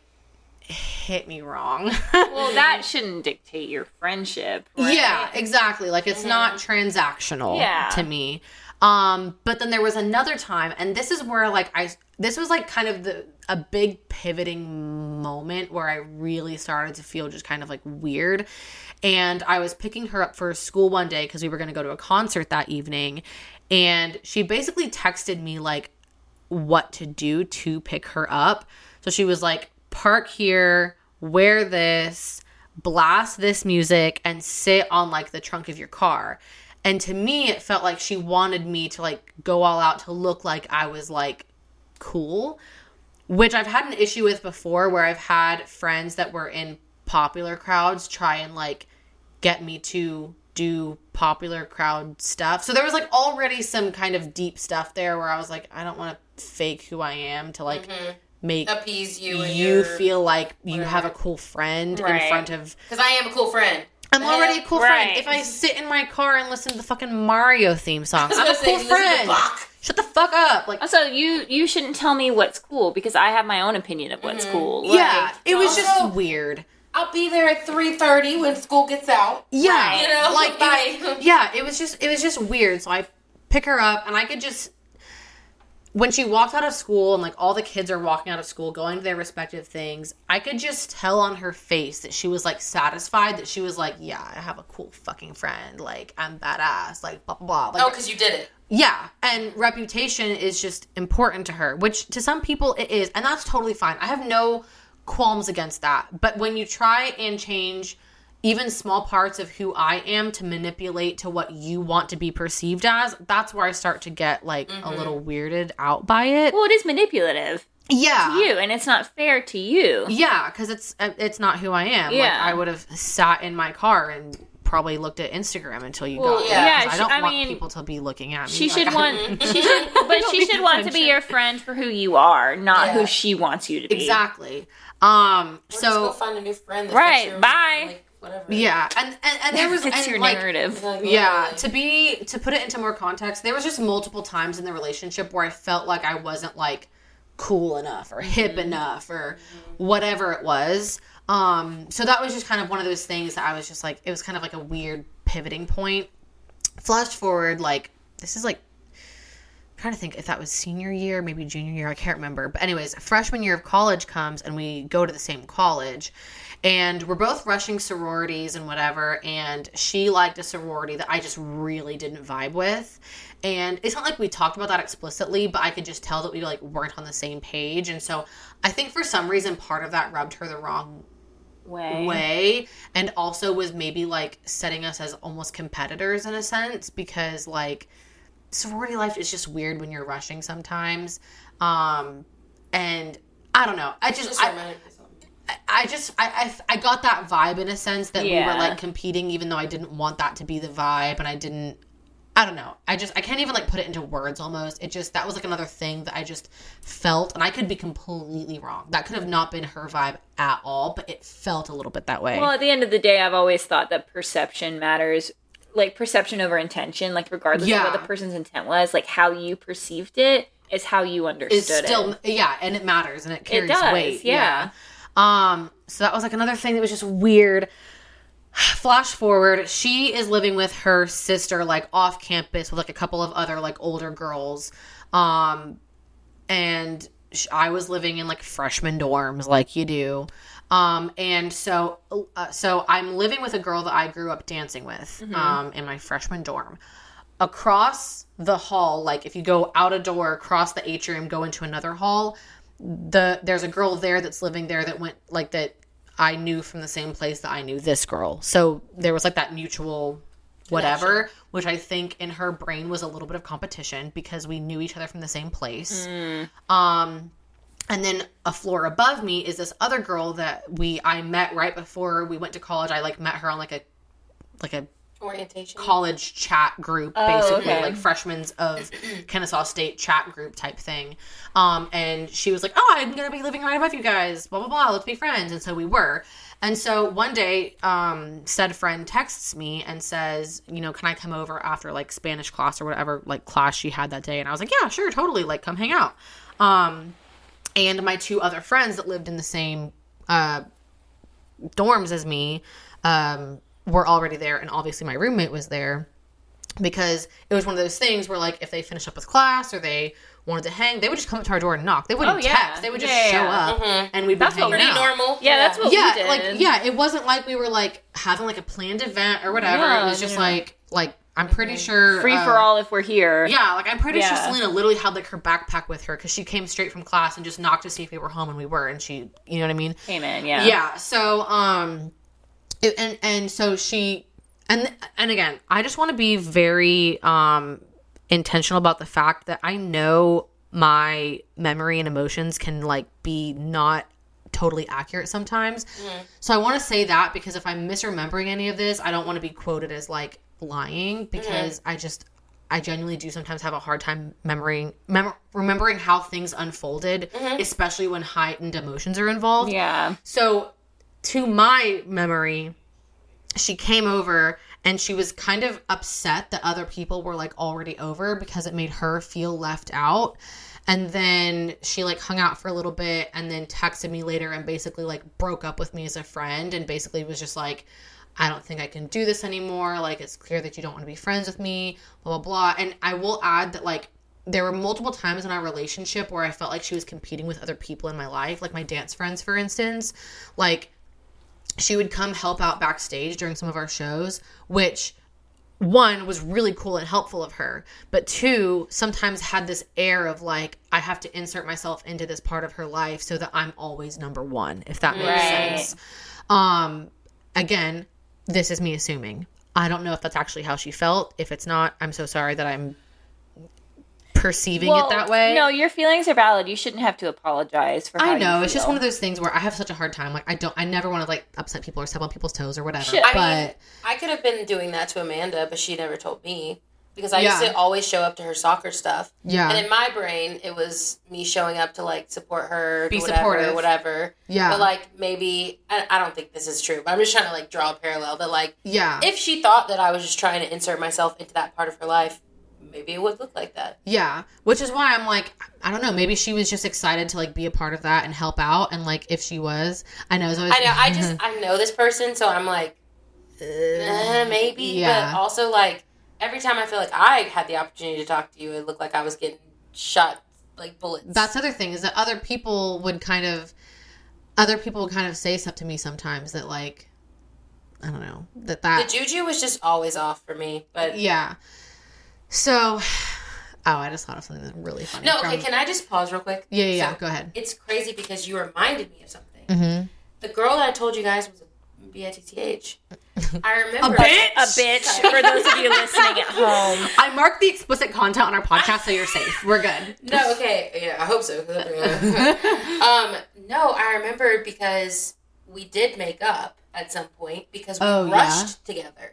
hit me wrong. Well, *laughs* that shouldn't dictate your friendship. Right? Yeah, exactly. Like it's not transactional Yeah. to me. Um, but then there was another time, and this is where like I this was like kind of the a big pivoting moment where I really started to feel just kind of like weird. And I was picking her up for school one day because we were going to go to a concert that evening, and she basically texted me like what to do to pick her up. So she was like, park here, wear this, blast this music, and sit on like the trunk of your car. And to me, it felt like she wanted me to like go all out to look like I was like cool, which I've had an issue with before where I've had friends that were in popular crowds try and like get me to do popular crowd stuff. So there was like already some kind of deep stuff there where I was like, I don't want to fake who I am to like mm-hmm. Make Appease you and you your, feel like you have a cool friend in front of because I am a cool friend. I'm already a cool friend. If I sit in my car and listen to the fucking Mario theme song, *laughs* I'm a gonna say, cool friend. Shut the fuck up. Like Also, you you shouldn't tell me what's cool because I have my own opinion of what's mm-hmm. cool. yeah, it was Also- just weird. I'll be there at three thirty when school gets out. Yeah, You know, like bye. it- yeah, it was just it was just weird. So I pick her up, and I could just when she walked out of school and like all the kids are walking out of school going to their respective things, I could just tell on her face that she was like satisfied that she was like, yeah, I have a cool fucking friend. Like I'm badass. Like blah blah blah. Like, Oh, because you did it. yeah, and reputation is just important to her, which to some people it is, and that's totally fine. I have no qualms against that. But when you try and change even small parts of who I am to manipulate to what you want to be perceived as, that's where I start to get like a little weirded out by it. Well, it is manipulative. yeah. To you, and it's not fair to you. Yeah, because it's uh, it's not who I am. Like Yeah. I would have sat in my car and probably looked at Instagram until you Well, got yeah. there. 'cause Yeah, I don't I want mean, people to be looking at me. She Like, should want. *laughs* She should, *laughs* but she should want to be your friend for who you are, not Yeah. who she wants you to be. exactly. Um. Or just go So find a new friend. That Right, your, bye. Like, whatever. yeah, and and, and there was *laughs* It's and, your like, narrative. Like, Yeah, to be to put it into more context, there was just multiple times in the relationship where I felt like I wasn't like cool enough or hip enough or whatever it was. Um so that was just kind of one of those things that I was just like it was kind of like a weird pivoting point. Flash forward like this is like I'm trying to think if that was senior year, maybe junior year, I can't remember. But anyways, freshman year of college comes and we go to the same college. And we're both rushing sororities and whatever. And she liked a sorority that I just really didn't vibe with. And it's not like we talked about that explicitly, but I could just tell that we like weren't on the same page. And so I think for some reason part of that rubbed her the wrong Way. way and also was maybe like setting us as almost competitors in a sense because like sorority life is just weird when you're rushing sometimes um and i don't know i just Just I, reminded me of something. I just I, I I got that vibe in a sense that we were like competing even though I didn't want that to be the vibe and I didn't I don't know. I just I can't even like put it into words almost. It just that was like another thing that I just felt and I could be completely wrong. That could have not been her vibe at all, but it felt a little bit that way. Well, at the end of the day, I've always thought that perception matters. Like perception over intention. Like regardless Yeah. of what the person's intent was, like how you perceived it is how you understood it's still it. yeah, and it matters and it carries does, weight. yeah. Um so that was like another thing that was just weird. *sighs* Flash forward, she is living with her sister like off campus with like a couple of other like older girls. Um and I was living in like freshman dorms like you do. Um and so uh, so I'm living with a girl that I grew up dancing with um in my freshman dorm across the hall like if you go out a door across the atrium go into another hall the there's a girl there that's living there that went like that I knew from the same place that I knew this girl. So there was like that mutual whatever, which I think in her brain was a little bit of competition because we knew each other from the same place. Um and then a floor above me is this other girl that we I met right before we went to college. I like met her on like a like a Orientation. college chat group, Oh, basically okay. like freshmen of *clears throat* Kennesaw State chat group type thing. Um, and she was like, "Oh, I'm gonna be living right above you guys. Blah blah blah. Let's be friends." And so we were. And so one day, um, said friend texts me and says, "You know, can I come over after like Spanish class or whatever like class she had that day?" And I was like, "Yeah, sure, totally. Like, come hang out." Um, and my two other friends that lived in the same uh, dorms as me um, were already there, and obviously my roommate was there because it was one of those things where like if they finished up with class or they wanted to hang, they would just come up to our door and knock. They wouldn't Oh, yeah. text; they would just Yeah, show yeah. up, and we'd That's be what hanging we out. Normal. Yeah, that's what Yeah, we did. like yeah, it wasn't like we were like having like a planned event or whatever. No, it was just no. like like I'm pretty sure Free uh, for all if we're here. yeah, like I'm pretty Yeah. sure Selena literally had like her backpack with her because she came straight from class and just knocked to see if we were home, and we were, and she, you know what I mean? Came in, yeah. Yeah. So, um, it, and and so she, and and again, I just want to be very um intentional about the fact that I know my memory and emotions can like be not totally accurate sometimes. Mm-hmm. So I want to say that because if I'm misremembering any of this, I don't want to be quoted as like lying mm-hmm. because I just I genuinely do sometimes have a hard time remembering mem- remembering how things unfolded, mm-hmm. especially when heightened emotions are involved. Yeah. So, to my memory, she came over and she was kind of upset that other people were like already over because it made her feel left out. And then she like hung out for a little bit and then texted me later and basically like broke up with me as a friend and basically was just like, I don't think I can do this anymore. Like, it's clear that you don't want to be friends with me, blah, blah, blah. And I will add that, like, there were multiple times in our relationship where I felt like she was competing with other people in my life, like my dance friends, for instance. Like, she would come help out backstage during some of our shows, which one was really cool and helpful of her, but two sometimes had this air of like I have to insert myself into this part of her life so that I'm always number 1, if that makes Right. sense. Um again, this is me assuming. I don't know if that's actually how she felt. If it's not, I'm so sorry that I'm perceiving Well, it that way. No, your feelings are valid. You shouldn't have to apologize for. How I know You it's just one of those things where I have such a hard time. Like I don't, I never want to like upset people or step on people's toes or whatever. Shit. I mean, I could have been doing that to Amanda, but she never told me because I used to always show up to her soccer stuff. yeah, And in my brain, it was me showing up to like support her, Be whatever, supportive. whatever. yeah, But like maybe I, I don't think this is true, but I'm just trying to like draw a parallel. That like yeah, if she thought that I was just trying to insert myself into that part of her life, maybe it would look like that. yeah. Which is why I'm like, I don't know. Maybe she was just excited to like be a part of that and help out. And like, if she was, I know. Always, I know. I just *laughs* I know this person, so I'm like, eh, maybe. Yeah. But also like every time I feel like I had the opportunity to talk to you, it looked like I was getting shot like bullets. that's the other thing is that other people would kind of, other people would kind of say stuff to me sometimes that like, I don't know that that the juju was just always off for me. But yeah. So, *sighs* oh, I just thought of something that's really funny. no, okay. from- Can I just pause real quick? yeah, yeah, yeah. So, Go ahead. It's crazy because you reminded me of something. Mm-hmm. The girl that I told you guys was a B-I-T-T-H. *laughs* I remember a bitch? a bitch for those of you listening at home. *laughs* I marked the explicit content on our podcast, so you're safe. We're good. No, okay, yeah, I hope so. *laughs* um, no, I remember because we did make up at some point because we Oh, yeah? rushed together,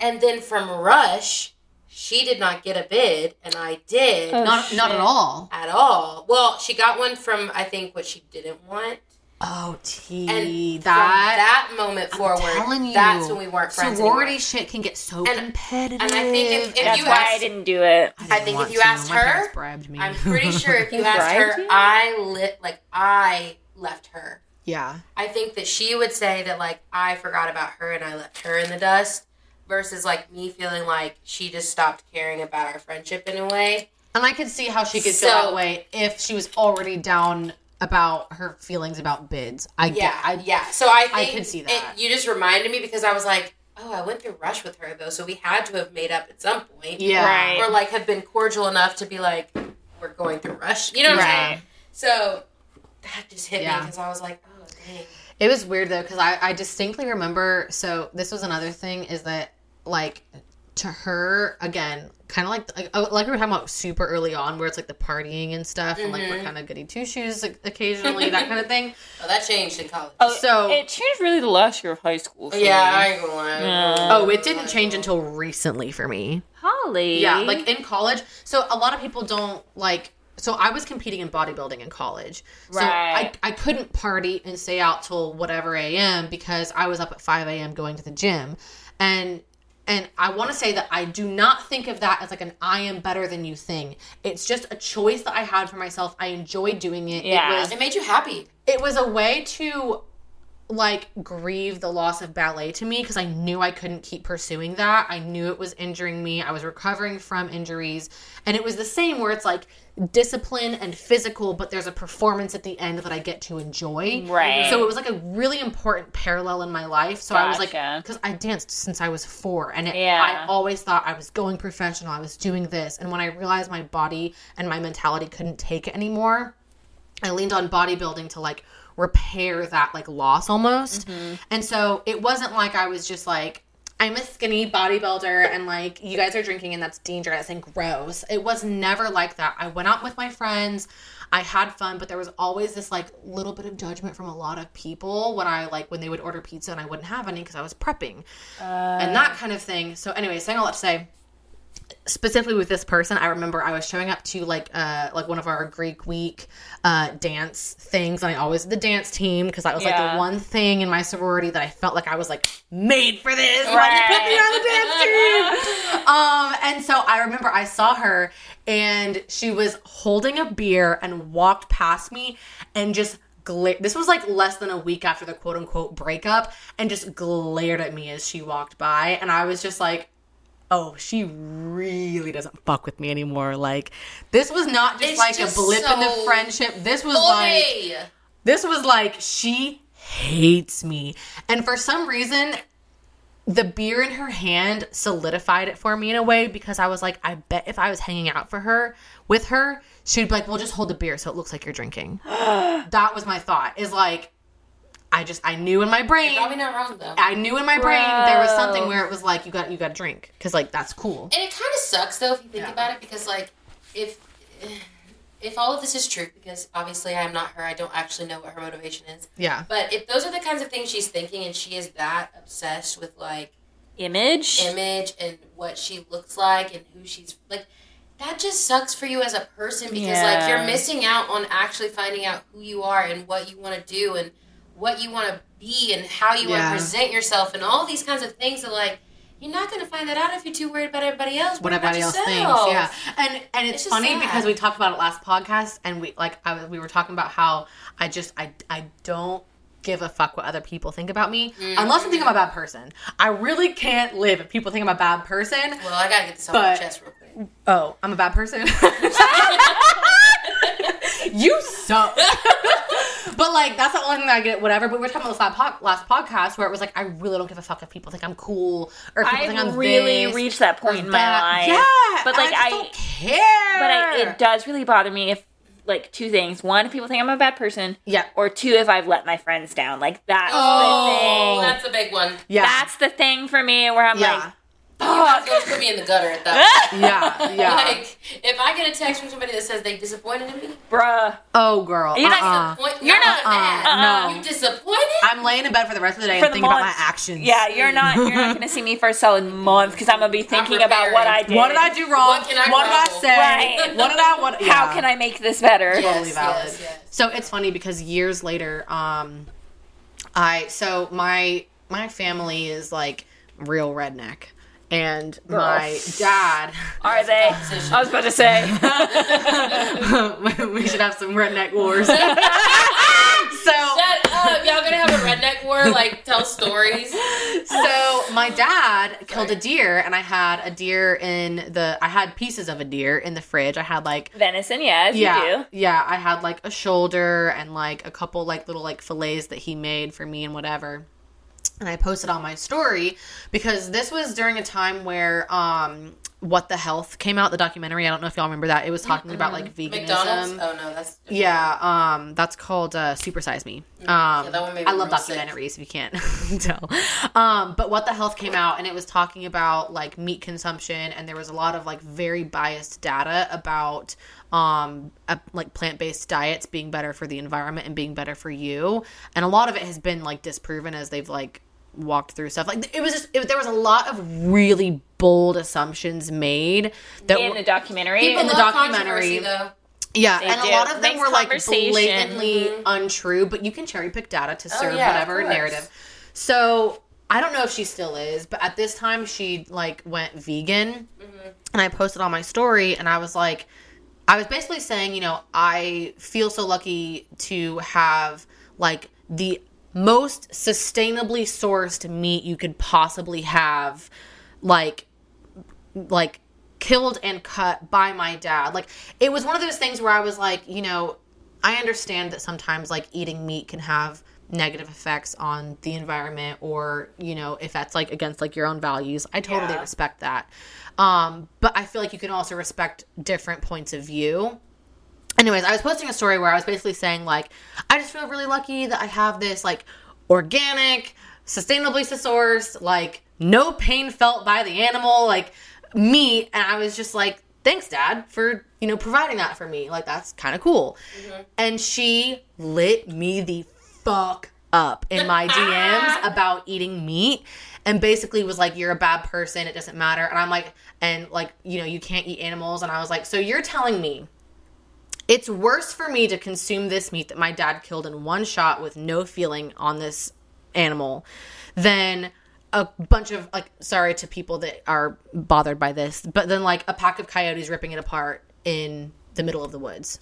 and then from rush, she did not get a bid, and I did Oh, Not, not at all. at all. Well, she got one from I think what she didn't want, Oh, T. and that. from that moment I'm forward, you, that's when we weren't friends Sorority anymore. shit can get so And- competitive. and I think if- if That's you why I didn't do it. I think if you asked my her, parents bribed me. I'm pretty sure if *laughs* you asked her, you? I lit like I left her. yeah. I think that she would say that like I forgot about her and I left her in the dust versus like me feeling like she just stopped caring about our friendship in a way. And I could see how she could feel that way if she was already down about her feelings about bids. I Yeah, get. I, yeah. So I I think could see it- that. you just reminded me because I was like, oh, I went through rush with her though, so we had to have made up at some point. Yeah. Right. Or like have been cordial enough to be like, we're going through rush. You know what I'm Right. saying? So that just hit me Yeah. because I was like, oh dang. It was weird though because I, I distinctly remember. So this was another thing is that like to her again, kind of like like, oh, like we were talking about super early on, where it's like the partying and stuff, and like we're kind of goody two shoes occasionally, that kind of thing. *laughs* Oh, that changed in college. Oh, So- it changed really the last year of high school. for yeah, me. I ain't gonna lie. Yeah. Oh, it didn't change until recently for me. Holly. Yeah, like in college. So a lot of people don't like. So I was competing in bodybuilding in college. So I, I couldn't party and stay out till whatever a.m. because I was up at 5 a.m. going to the gym. And and I want to say that I do not think of that as like an I am better than you thing. It's just a choice that I had for myself. I enjoyed doing it. Yeah. It was It made you happy. it was a way to like grieve the loss of ballet to me because I knew I couldn't keep pursuing that. I knew it was injuring me. I was recovering from injuries. And it was the same where it's like discipline and physical, but there's a performance at the end that I get to enjoy. Right. So it was like a really important parallel in my life. So I was like, because I danced since I was four, and it, Yeah. I always thought I was going professional. I was doing this, and when I realized my body and my mentality couldn't take it anymore, I leaned on bodybuilding to like repair that like loss almost. Mm-hmm. And so it wasn't like I was just like I'm a skinny bodybuilder and like you guys are drinking and that's dangerous and gross. It was never like that. I went out with my friends. I had fun, but there was always this like little bit of judgment from a lot of people when I like when they would order pizza and I wouldn't have any because I was prepping uh. and that kind of thing. So anyway, saying all that to say, specifically with this person, I remember I was showing up to like uh like one of our Greek week uh dance things, and I always the dance team because that was like Yeah. the one thing in my sorority that I felt like I was like made for this. Why'd you put me on the dance *laughs* team? um, and so I remember I saw her and she was holding a beer and walked past me and just glared this was like less than a week after the quote unquote breakup and just glared at me as she walked by and I was just like oh she really doesn't fuck with me anymore like this was not just It's like just a blip in the friendship this was like this was like she hates me and for some reason the beer in her hand solidified it for me in a way because I was like, I bet if I was hanging out for her with her, she'd be like, Well, just hold the beer so it looks like you're drinking. *gasps* that was my thought. Is like I just I knew in my brain Probably not wrong though. I knew in my brain there was something where it was like you got you got to drink because like that's cool. And it kind of sucks though if you think Yeah. about it because like if if all of this is true, because obviously I'm not her, I don't actually know what her motivation is. Yeah. But if those are the kinds of things she's thinking, and she is that obsessed with like Image. image and what she looks like and who she's like, that just sucks for you as a person because like you're missing out on actually finding out who you are and what you want to do and what you want to be and how you want to present yourself and all these kinds of things that like you're not going to find that out if you're too worried about everybody else. what about everybody else thinks. Yeah, and and it's, It's funny sad. because we talked about it last podcast, and we like I was we were talking about how I just I I don't give a fuck what other people think about me unless I think I'm a bad person. I really can't live if people think I'm a bad person. Well, I gotta get this off my chest real quick. Oh, I'm a bad person. *laughs* *laughs* you suck. *laughs* but like that's the only thing that I get. Whatever. But we were talking about this last, pod, last podcast where it was like I really don't give a fuck if people think I'm cool or if people think I I'm really this reached that point in my that. life. Yeah, But, like, I, just I- don't care. But I, it does really bother me if, like, two things. One, if people think I'm a bad person. Yeah. Or two, if I've let my friends down. Like, that's Oh, the thing. that's a big one. yeah, That's the thing for me where I'm yeah, like, You have to put me in the gutter at that. *laughs* point. yeah, *laughs* yeah. Like, if I get a text from somebody that says they disappointed in me, bruh. oh, girl, You're not uh-uh. disappoint- You're not- mad. uh-uh, no. You disappointed? I'm laying in bed for the rest of the day For and the thinking about my month. actions. Yeah, you're not you're not gonna see me for a solid month because I'm gonna be thinking about what I did. What did I do wrong? What can I what did I say? Right. What did I? What? How can I make this better? totally Yes, valid. yes, yes. So it's funny because years later, um, I so my my family is like real redneck, and my dad. *laughs* Are they? I was about to say. *laughs* *laughs* we should have some redneck wars. so Shut up. Y'all gonna have a redneck war? Like, tell stories? so my dad killed a deer, and I had a deer in the. I had pieces of a deer in the fridge. I had like Venison, yeah, yeah, you do. yeah. I had like a shoulder and like a couple like little like fillets that he made for me and whatever. And I posted on my story because this was during a time where um what the health came out the documentary. I don't know if y'all remember that. It was talking about like veganism. McDonald's? Oh, no, that's. Yeah, um, that's called uh, Super Size Me. Um, Mm, that one made I love real sick. documentaries if you can't *laughs* tell. Um, but What the Health came out and it was talking about like meat consumption and there was a lot of like very biased data about um uh, like plant-based diets being better for the environment and being better for you. And a lot of it has been like disproven as they've like walked through stuff. Like it was just it, there was a lot of really bold assumptions made that In were- the documentary. People in the documentary. though. yeah, They and do. a lot of them were like blatantly untrue, but you can cherry pick data to serve Oh, yeah, whatever narrative. So I don't know if she still is, but at this time she like went vegan, Mm-hmm. and I posted on my story, and I was like, I was basically saying, you know, I feel so lucky to have like the most sustainably sourced meat you could possibly have, like like killed and cut by my dad. Like it was one of those things where I was like, you know, I understand that sometimes like eating meat can have negative effects on the environment or, you know, if that's like against like your own values. I totally Yeah. respect that. Um, but I feel like you can also respect different points of view. Anyways, I was posting a story where I was basically saying like I just feel really lucky that I have this like organic, sustainably sourced, like no pain felt by the animal, like meat, and I was just like, thanks, Dad, for you know providing that for me. Like that's kind of cool. And she lit me the fuck up in my *laughs* DMs about eating meat. And basically was like, you're a bad person. It doesn't matter. And I'm like, and like, you know, you can't eat animals. And I was like, so you're telling me it's worse for me to consume this meat that my dad killed in one shot with no feeling on this animal than a bunch of like sorry to people that are bothered by this but then like a pack of coyotes ripping it apart in the middle of the woods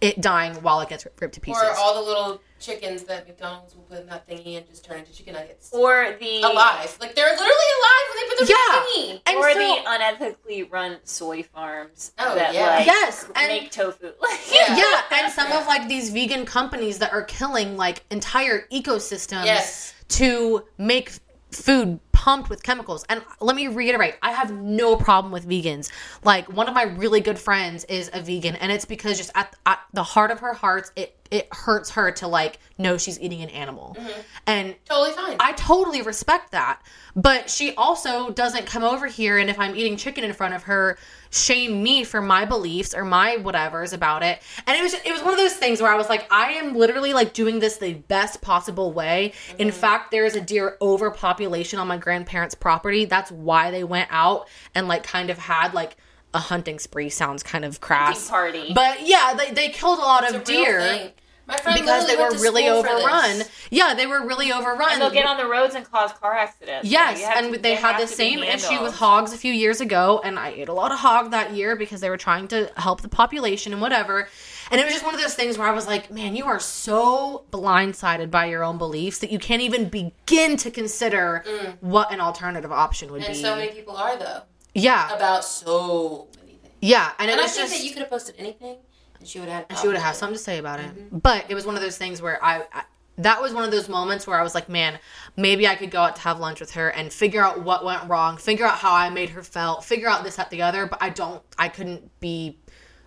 it dying while it gets ripped to pieces Or all the little chickens that McDonald's will put in that thingy and just turn into chicken nuggets. or the alive. Like, they're literally alive when they put them Yeah. in the thingy. And or so- the unethically run soy farms Oh, that yeah. like Yes, and- make tofu. *laughs* Yeah. yeah and some of like these vegan companies that are killing like entire ecosystems Yes. to make f- food pumped with chemicals. And let me reiterate, I have no problem with vegans. Like one of my really good friends is a vegan, and it's because just at, at the heart of her heart, it it hurts her to like know she's eating an animal. Mm-hmm. And Totally fine. I totally respect that. But she also doesn't come over here and if I'm eating chicken in front of her, shame me for my beliefs or my whatevers about it. And it was it was one of those things where I was like, I am literally like doing this the best possible way. In mm-hmm. fact, there is a deer overpopulation on my grandparents' property. That's why they went out and like kind of had like a hunting spree sounds kind of crass. party. But yeah, they, they killed a lot It's of a deer thing. My friend because they literally were to really overrun. Yeah, they were really overrun. And they'll get on the roads and cause car accidents. Yes, You have and to- they, had the same issue with hogs a few years ago, and I ate a lot of hog that year because they were trying to help the population and whatever. And it was just one of those things where I was like, man, you are so blindsided by your own beliefs that you can't even begin to consider what an alternative option would Mm. And be. so many people are though yeah, about so many things. yeah, and it And I was think just that you could have posted anything, and she would have. she would have something to say about it. Mm-hmm. But it was one of those things where I, I that was one of those moments where I was like, man, maybe I could go out to have lunch with her and figure out what went wrong, figure out how I made her felt, figure out this, at the other. But I don't, I couldn't be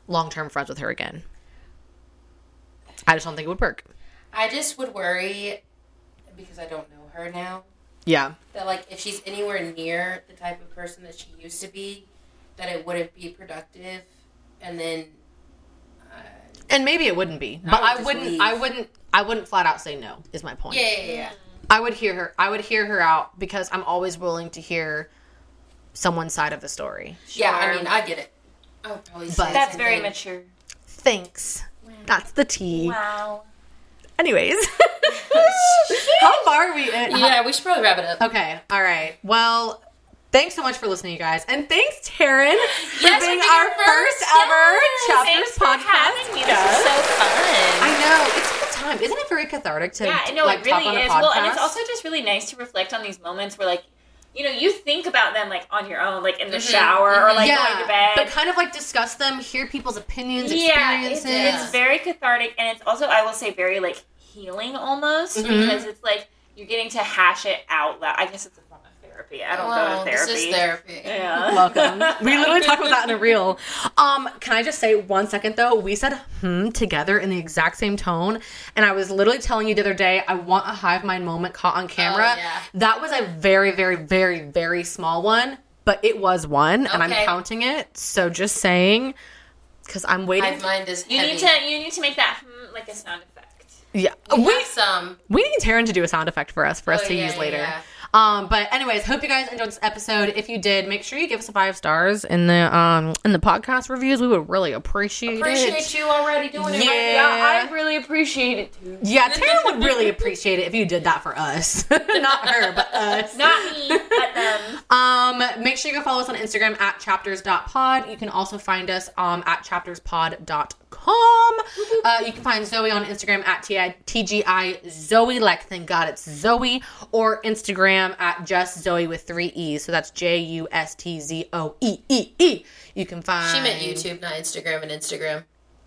long term friends with her again. I just don't think it would work. I just would worry because I don't know her now. Yeah. That like if she's anywhere near the type of person that she used to be, that it wouldn't be productive, and then And maybe it wouldn't be, but would I, wouldn't. leave. I wouldn't. I wouldn't flat out say no. Is my point. yeah, yeah, yeah. I would hear her. I would hear her out because I'm always willing to hear someone's side of the story. Yeah, I mean, I get it. I would probably But- That's very thing. mature. Thanks. That's the tea. Wow. Anyways, *laughs* how far are we? At? Yeah, we should probably wrap it up. Okay. All right. Well, thanks so much for listening, you guys, and thanks, Taryn, for Yes, being our first first ever chapters Thanks podcast. having me. This is so fun. I know it's a good time, isn't it? Very cathartic to Yeah, no, like it talk really is. podcast. Well, and it's also just really nice to reflect on these moments where, like, you know, you think about them like on your own, like in the shower or like yeah, going to bed. but kind of like discuss them, hear people's opinions, yeah, it's, experiences. it's very cathartic, and it's also, I will say, very like healing almost Mm-hmm. because it's like you're getting to hash it out loud. I guess it's a form of therapy. I don't Well, go to therapy. This is therapy. Yeah. *laughs* Welcome. we literally talked about that in a reel. Um, can I just say one second though? We said hmm together in the exact same tone, and I was literally telling you the other day I want a hive mind moment caught on camera. Oh, yeah. That was a very, very, very, very small one, but it was one, and I'm counting it. So just saying, because I'm waiting. Hive mind is You heavy. need to you need to make that hmm, like a sound effect. yeah, We we have some. we need Taryn to do a sound effect for us for us Oh, to yeah, use yeah, later. yeah. Um, but anyways, hope you guys enjoyed this episode. If you did, make sure you give us a five stars in the um in the podcast reviews. We would really appreciate, Appreciate it. Appreciate you already doing it. Yeah. Right Yeah, I really appreciate it too. Yeah, Taryn would really appreciate it if you did that for us, *laughs* not her, but us. Not me, but them. *laughs* Um, make sure you go follow us on Instagram at chapters.pod. You can also find us um, at chapterspod.com. Uh, you can find Zoe on Instagram at TGI Zoe, like thank God it's Zoe, or Instagram at just Zoe with three E's. So that's J U S T Z O E E E. You can find. She meant YouTube, not Instagram and Instagram.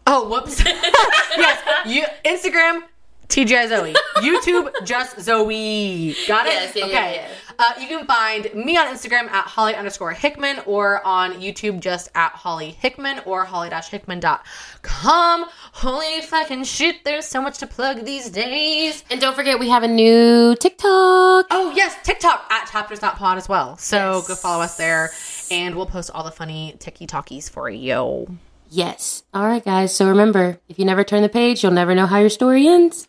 Oh, whoops. yes, you, Instagram, TGI Zoe. YouTube, just Zoe. Got it? Yes, yeah, yeah, okay. yeah. Uh, you can find me on Instagram at Holly underscore Hickman or on YouTube just at Holly Hickman or holly-hickman.com. Holy fucking shit, there's so much to plug these days. And don't forget, we have a new TikTok. Oh, yes, TikTok at chapters.pod as well. So Yes. go follow us there and we'll post all the funny ticky talkies for you. Yes. All right, guys. So remember, if you never turn the page, you'll never know how your story ends.